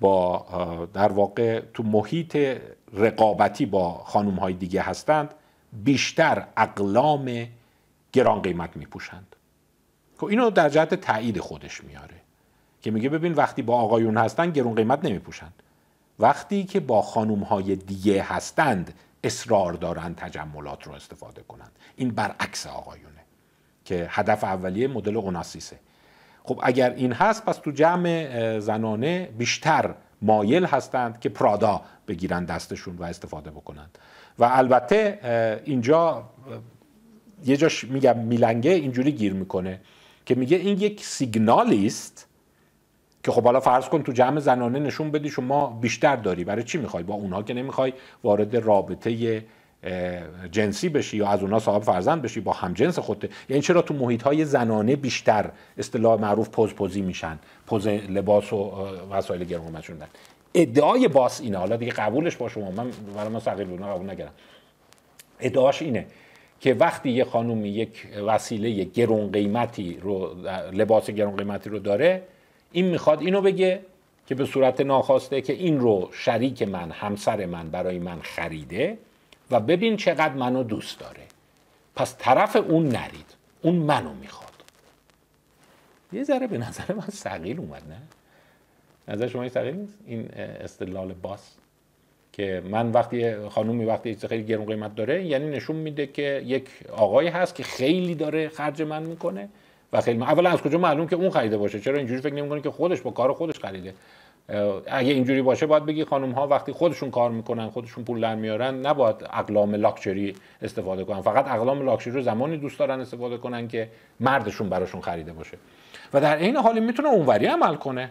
با در واقع تو محیط رقابتی با خانوم های دیگه هستند بیشتر اقلام گران قیمت میپوشند. خب اینو در جهت تایید خودش میاره که میگه ببین وقتی با آقایون هستند گرون قیمت نمیپوشند. وقتی که با خانوم های دیگه هستند اصرار دارند تجملات رو استفاده کنند این برعکس آقایونه که هدف اولیه مدل اوناسیسه خب اگر این هست پس تو جمع زنانه بیشتر مایل هستند که پرادا بگیرن دستشون و استفاده بکنند. و البته اینجا یه جاش میگم میلنگه اینجوری گیر می‌کنه که میگه این یک سیگنالی است که خب حالا فرض کن تو جمع زنانه نشون بدی شما بیشتر داری. برای چی می‌خوای؟ با اونها که نمی‌خوای وارد رابطه جنسی بشی یا از اونها صاحب فرزند بشی با همجنس خودت. یعنی چرا تو محیط های زنانه بیشتر اصطلاح معروف پوز پوزی میشن؟ پوز لباس و وسایل گرون شدن ادعای باس اینه. حالا دیگه قبولش با شما. من برای ما صغیر بود قبول نگرم ادعاش اینه که وقتی یه خانومی یک وسیله گرون قیمتی رو لباس گرون قیمتی رو داره این می‌خواد اینو بگه که به صورت ناخواسته که این رو شریک من همسر من برای من خریده. و ببین چقدر منو دوست داره. پس طرف اون نرید. اون منو می‌خواد. یه ذره به نظر من سقیل اومد نه؟ نظر شما سقیل نیست؟ این استدلال باس که من وقتی خانومی وقتی خیلی گرون قیمت داره یعنی نشون میده که یک آقایی هست که خیلی داره خرج من می‌کنه و خیلی اولا از کجا معلوم که اون خریده باشه؟ چرا اینجوری فکر نمی‌کنه که خودش با کار خودش خریده؟ اگه اینجوری باشه باید بگی خانم ها وقتی خودشون کار می‌کنن خودشون پول در میارن نباید اقلام لاکچری استفاده کنن. فقط اقلام لاکچری رو زمانی دوست دارن استفاده کنن که مردشون براشون خریده باشه. و در این حال می‌تونه اونوری عمل کنه.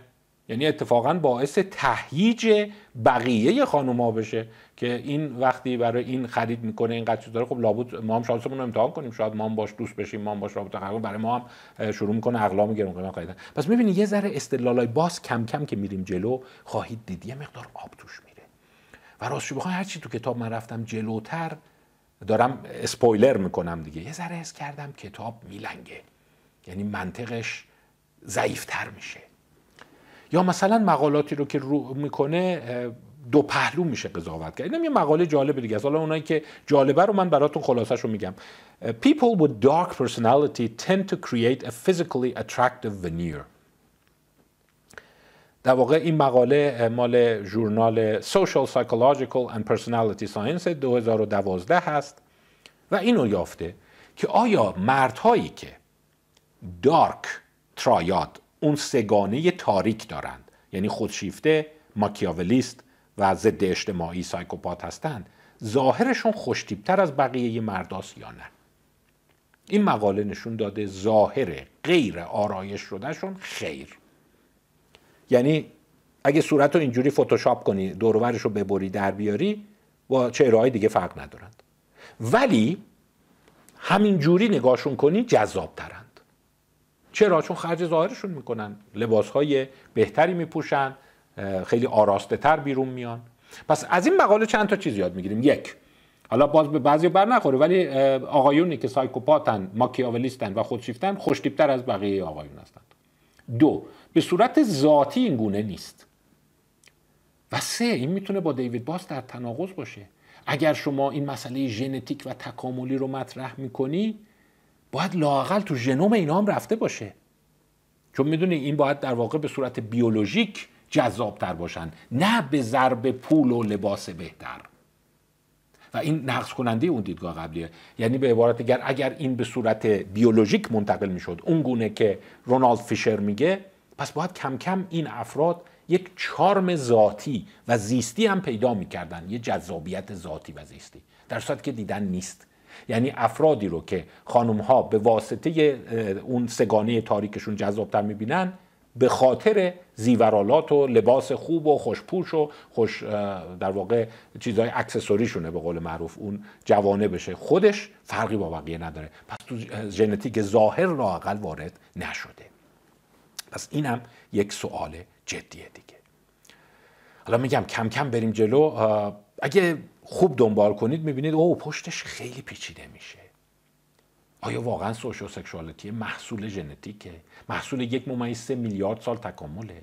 یعنی اتفاقا باعث تهییج بقیه خانوما بشه که این وقتی برای این خرید می‌کنه اینقدر چیز داره خب لابد ما هم شانسمون رو امتحان کنیم. شاید ما هم باش دوست بشیم ما هم باش رابطه قرار برای ما هم شروع می‌کنه اقلام گرون قیمت خریدن. پس می‌بینید یه ذره استدلالای باز کم کم که میریم جلو خواهید دید یه مقدار آب توش میره. و راستش بخوام هر چی تو کتاب من رفتم جلوتر دارم اسپویلر می‌کنم دیگه. یه ذره حس کردم کتاب میلنگه. یعنی منطقش ضعیفتر میشه. یا مثلا مقالاتی رو که رو می‌کنه دو پهلو میشه قضاوت کرد. اینم یه مقاله جالب دیگه حالا اونایی که جالبه رو من براتون خلاصش رو میگم People with dark personality tend to create a physically attractive veneer. در واقع این مقاله مال ژورنال Social Psychological and Personality Science 2012 هست و اینو یافته که آیا مردهایی که دارک ترایاد اون سگانه تاریک دارند. یعنی خودشیفته ماکیاولیست و ضد اجتماعی سایکوپات هستند. ظاهرشون خوشتیبتر از بقیه مرداست یا نه این مقاله نشون داده ظاهر غیر آرایش شدهشون خیر. یعنی اگه صورت رو اینجوری فتوشاپ کنی دورورش رو ببری در بیاری با چهره های دیگه فرق ندارند. ولی همینجوری نگاهشون کنی جذاب ترند چرا؟ چون خرج ظاهرشون می‌کنن. لباس های بهتری میپوشن خیلی آراسته تر بیرون میان. پس از این مقاله چند تا چیز یاد می‌گیریم. یک حالا باز به بعضی بر نخوره ولی آقایونی که سایکوپاتن ماکیاولیستن و خودشیفتن خوشتیبتر از بقیه آقایون هستند. دو به صورت ذاتی این گونه نیست. و سه این می‌تونه با دیوید باس در تناقض باشه. اگر شما این مسئله ژنتیک و تکاملی رو مطرح می‌کنی باید لاقل تو ژنوم اینا هم رفته باشه. چون می‌دونی این باید در واقع به صورت بیولوژیک جذابتر باشن نه به ضرب پول و لباس بهتر. و این نقص کننده اون دیدگاه قبلیه. یعنی به عبارت دیگر اگر این به صورت بیولوژیک منتقل می‌شد اون گونه که رونالد فیشر میگه پس باید کم کم این افراد یک چارم ذاتی و زیستی هم پیدا می‌کردن یه جذابیت ذاتی و زیستی. در صورت که دیدن نیست. یعنی افرادی رو که خانم ها به واسطه اون سگانه تاریکشون جذابتر می‌بینن به خاطر زیورالات و لباس خوب و خوشپوش و خوش در واقع چیزهای اکسسوریشونه به قول معروف اون جوانه بشه. خودش فرقی با بقیه نداره. پس تو ژنتیک ظاهر لاقل وارد نشده. پس اینم یک سوال جدیه دیگه. حالا میگم کم کم بریم جلو. اگه خوب دنبال کنید می‌بینید او پشتش خیلی پیچیده میشه. آیا واقعا سوشو سکشوالیتی محصول ژنتیکه؟ محصول یک ممیز میلیارد سال تکامله؟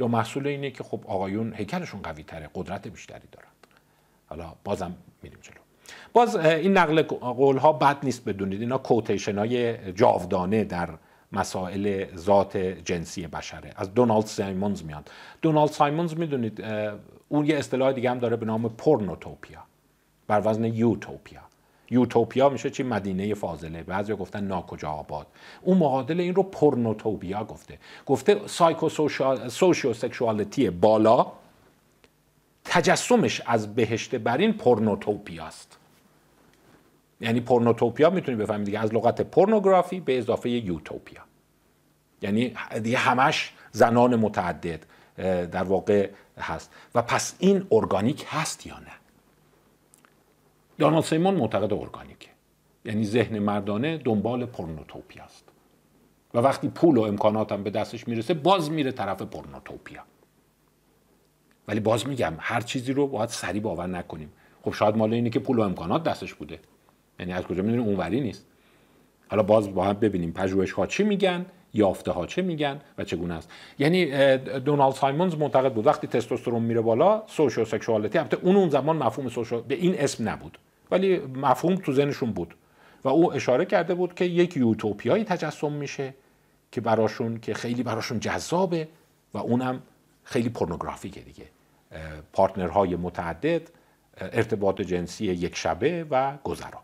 یا محصول اینه که خب آقایون هیکلشون قوی تره قدرت بیشتری دارند حالا بازم میریم جلو. باز این نقل قول ها بد نیست بدونید. اینا quotation های جاودانه در مسائل ذات جنسی بشره. از دونالد سایمونز میاد دونالد سایمونز می‌دونید اون یه اصطلاح دیگه هم داره به نام pornotopia بر وزن utopia. utopia میشه چی؟ مدینه فاضله. بعضی گفتن ناکجا آباد. اون معادل این رو pornotopia گفته. گفته psycho sociosexuality بالا تجسمش از بهشت برین پورنوتوپیا است یعنی پورنوتوپیا می‌تونی بفهمید دیگه. از لغت پورنوگرافی به اضافه یوتوپیا. یعنی دیگه همش زنان متعدد در واقع هست. و پس این ارگانیک هست یا نه؟ دانالد سیمون معتقد ارگانیکه. یعنی ذهن مردانه دنبال پورنوتوپیا است. و وقتی پول و امکانات هم به دستش می‌رسه باز میره طرف پورنوتوپیا. ولی باز میگم هر چیزی رو باید سریع باور نکنیم. خب شاید مال اینه که پول و امکانات دستش بوده. یعنی از کجا می‌دونی؟ اونوری نیست. حالا باز با هم ببینیم. پژوهش ها چی میگن؟ یافته ها چه میگن و چگونه است. یعنی دونالد سایمونز معتقد بود وقتی تستوسترون میره بالا سوشو سکشوالتی البته اون اون زمان مفهوم سوشو به این اسم نبود. ولی مفهوم تو ذهنشون بود. و او اشاره کرده بود که یک یوتوپیایی تجسم میشه که براشون که خیلی براشون جذابه و اونم خیلی پورنوگرافیکه دیگه. پارتنرهای متعدد ارتباط جنسی یک شبه و گذرا.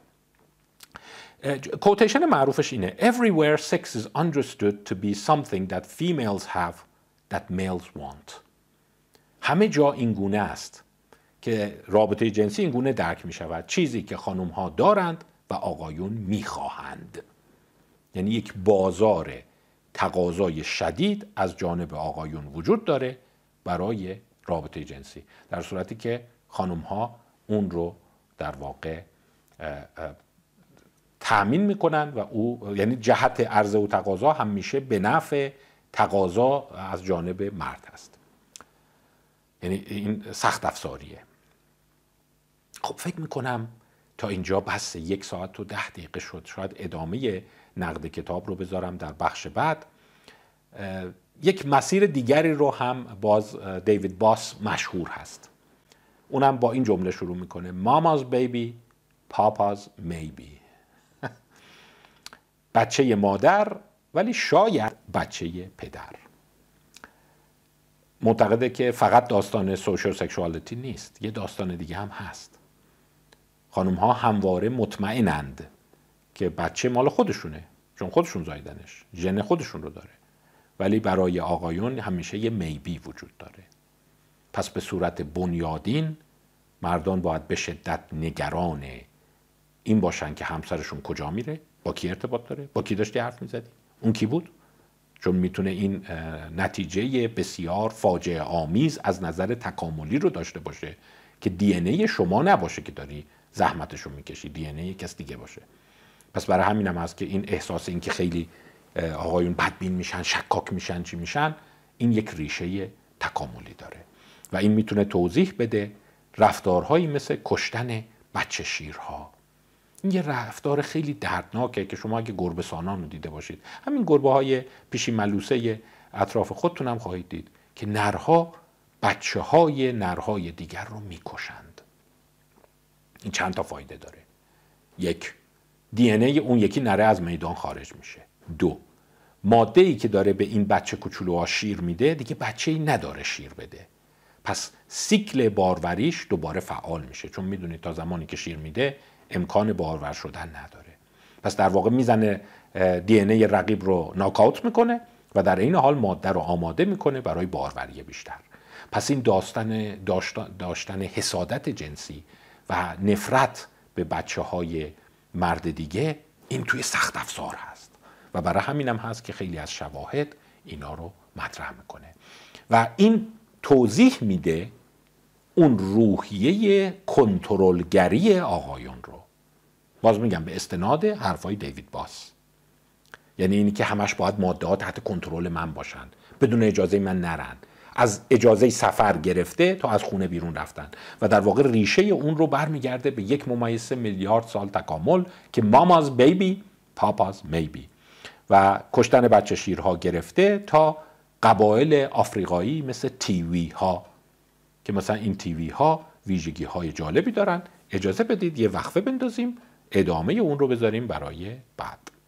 کوتیشن معروفش اینه. Everywhere sex is understood to be something that females have that males want. همه جا این گونه است که رابطه جنسی این گونه درک می شود. چیزی که خانم ها دارند و آقایون می خواهند. یعنی یک بازار تقاضای شدید از جانب آقایون وجود داره برای رابطه جنسی. در صورتی که خانم ها اون رو در واقع تأمین می‌کنن و او یعنی جهت عرضه و تقاضا همیشه به نفع تقاضا از جانب مرد هست یعنی این سخت افزاریه. خب فکر می‌کنم تا اینجا بس یک ساعت و ده دقیقه شد. شاید ادامه نقد کتاب رو بذارم در بخش بعد. یک مسیر دیگری رو هم باز دیوید باس مشهور هست. اونم با این جمله شروع می‌کنه. ماماز بیبی پاپاز میبی. بچه مادر ولی شاید بچه پدر. معتقده که فقط داستان سوشال سکشوالیتی نیست یه داستان دیگه هم هست. خانم ها همواره مطمئنند که بچه مال خودشونه چون خودشون زایدنش ژن خودشون رو داره. ولی برای آقایون همیشه یه میبی وجود داره. پس به صورت بنیادین مردان باید به شدت نگران این باشن که همسرشون کجا میره. با کی ارتباط داره؟ با کی داشتی حرف می‌زدی؟ اون کی بود؟ چون می‌تونه این نتیجه بسیار فاجعه آمیز از نظر تکاملی رو داشته باشه که دی ای شما نباشه که داری زحمتش رو می‌کشی. دی ای کس دیگه باشه. پس برای همینم هست که این احساس این که خیلی آقایون بدبین میشن شکاک میشن چی میشن این یک ریشه تکاملی داره. و این می‌تونه توضیح بده رفتارهایی مثل کشتن بچه شیرها. این یه رفتار خیلی دردناکه که شما اگه گربه سانان رو دیده باشید. همین گربه های پیشی ملوسه اطراف خودتون هم خواهید دید که نرها بچه های نرهای دیگر رو می‌کشند. این چند تا فایده داره. یک دی ای اون یکی نره از میدان خارج میشه. دو ماده ای که داره به این بچه کوچولوها شیر میده دیگه بچه ای نداره شیر بده. پس سیکل باروریش دوباره فعال میشه. چون می‌دونید تا زمانی که شیر میده امکان بارور شدن نداره. پس در واقع می‌زنه دی ای رقیب رو ناکاوت می‌کنه و در این حال ماده رو آماده می‌کنه برای باروری بیشتر. پس این داستان داشتن حسادت جنسی و نفرت به بچه های مرد دیگه این توی سخت افزار هست. و برای همینم هست که خیلی از شواهد اینا رو مطرح می‌کنه. و این توضیح میده اون روحیه کنترلگری آقایون رو. باز میگم به استناد حرفای دیوید باس. یعنی اینی که همش باید ماده ها تحت کنترل من باشن بدون اجازه من نرن. از اجازه سفر گرفته تا از خونه بیرون رفتن. و در واقع ریشه اون رو برمیگرده به یک ممیز میلیارد سال تکامل که ماماز بیبی پاپاز میبی. و کشتن بچه شیرها گرفته تا قبایل آفریقایی مثل تیوی ها که مثلا این تیوی ها ویژگی های جالبی دارن. اجازه بدید یه وقفه بندازیم. ادامه اون رو بذاریم برای بعد.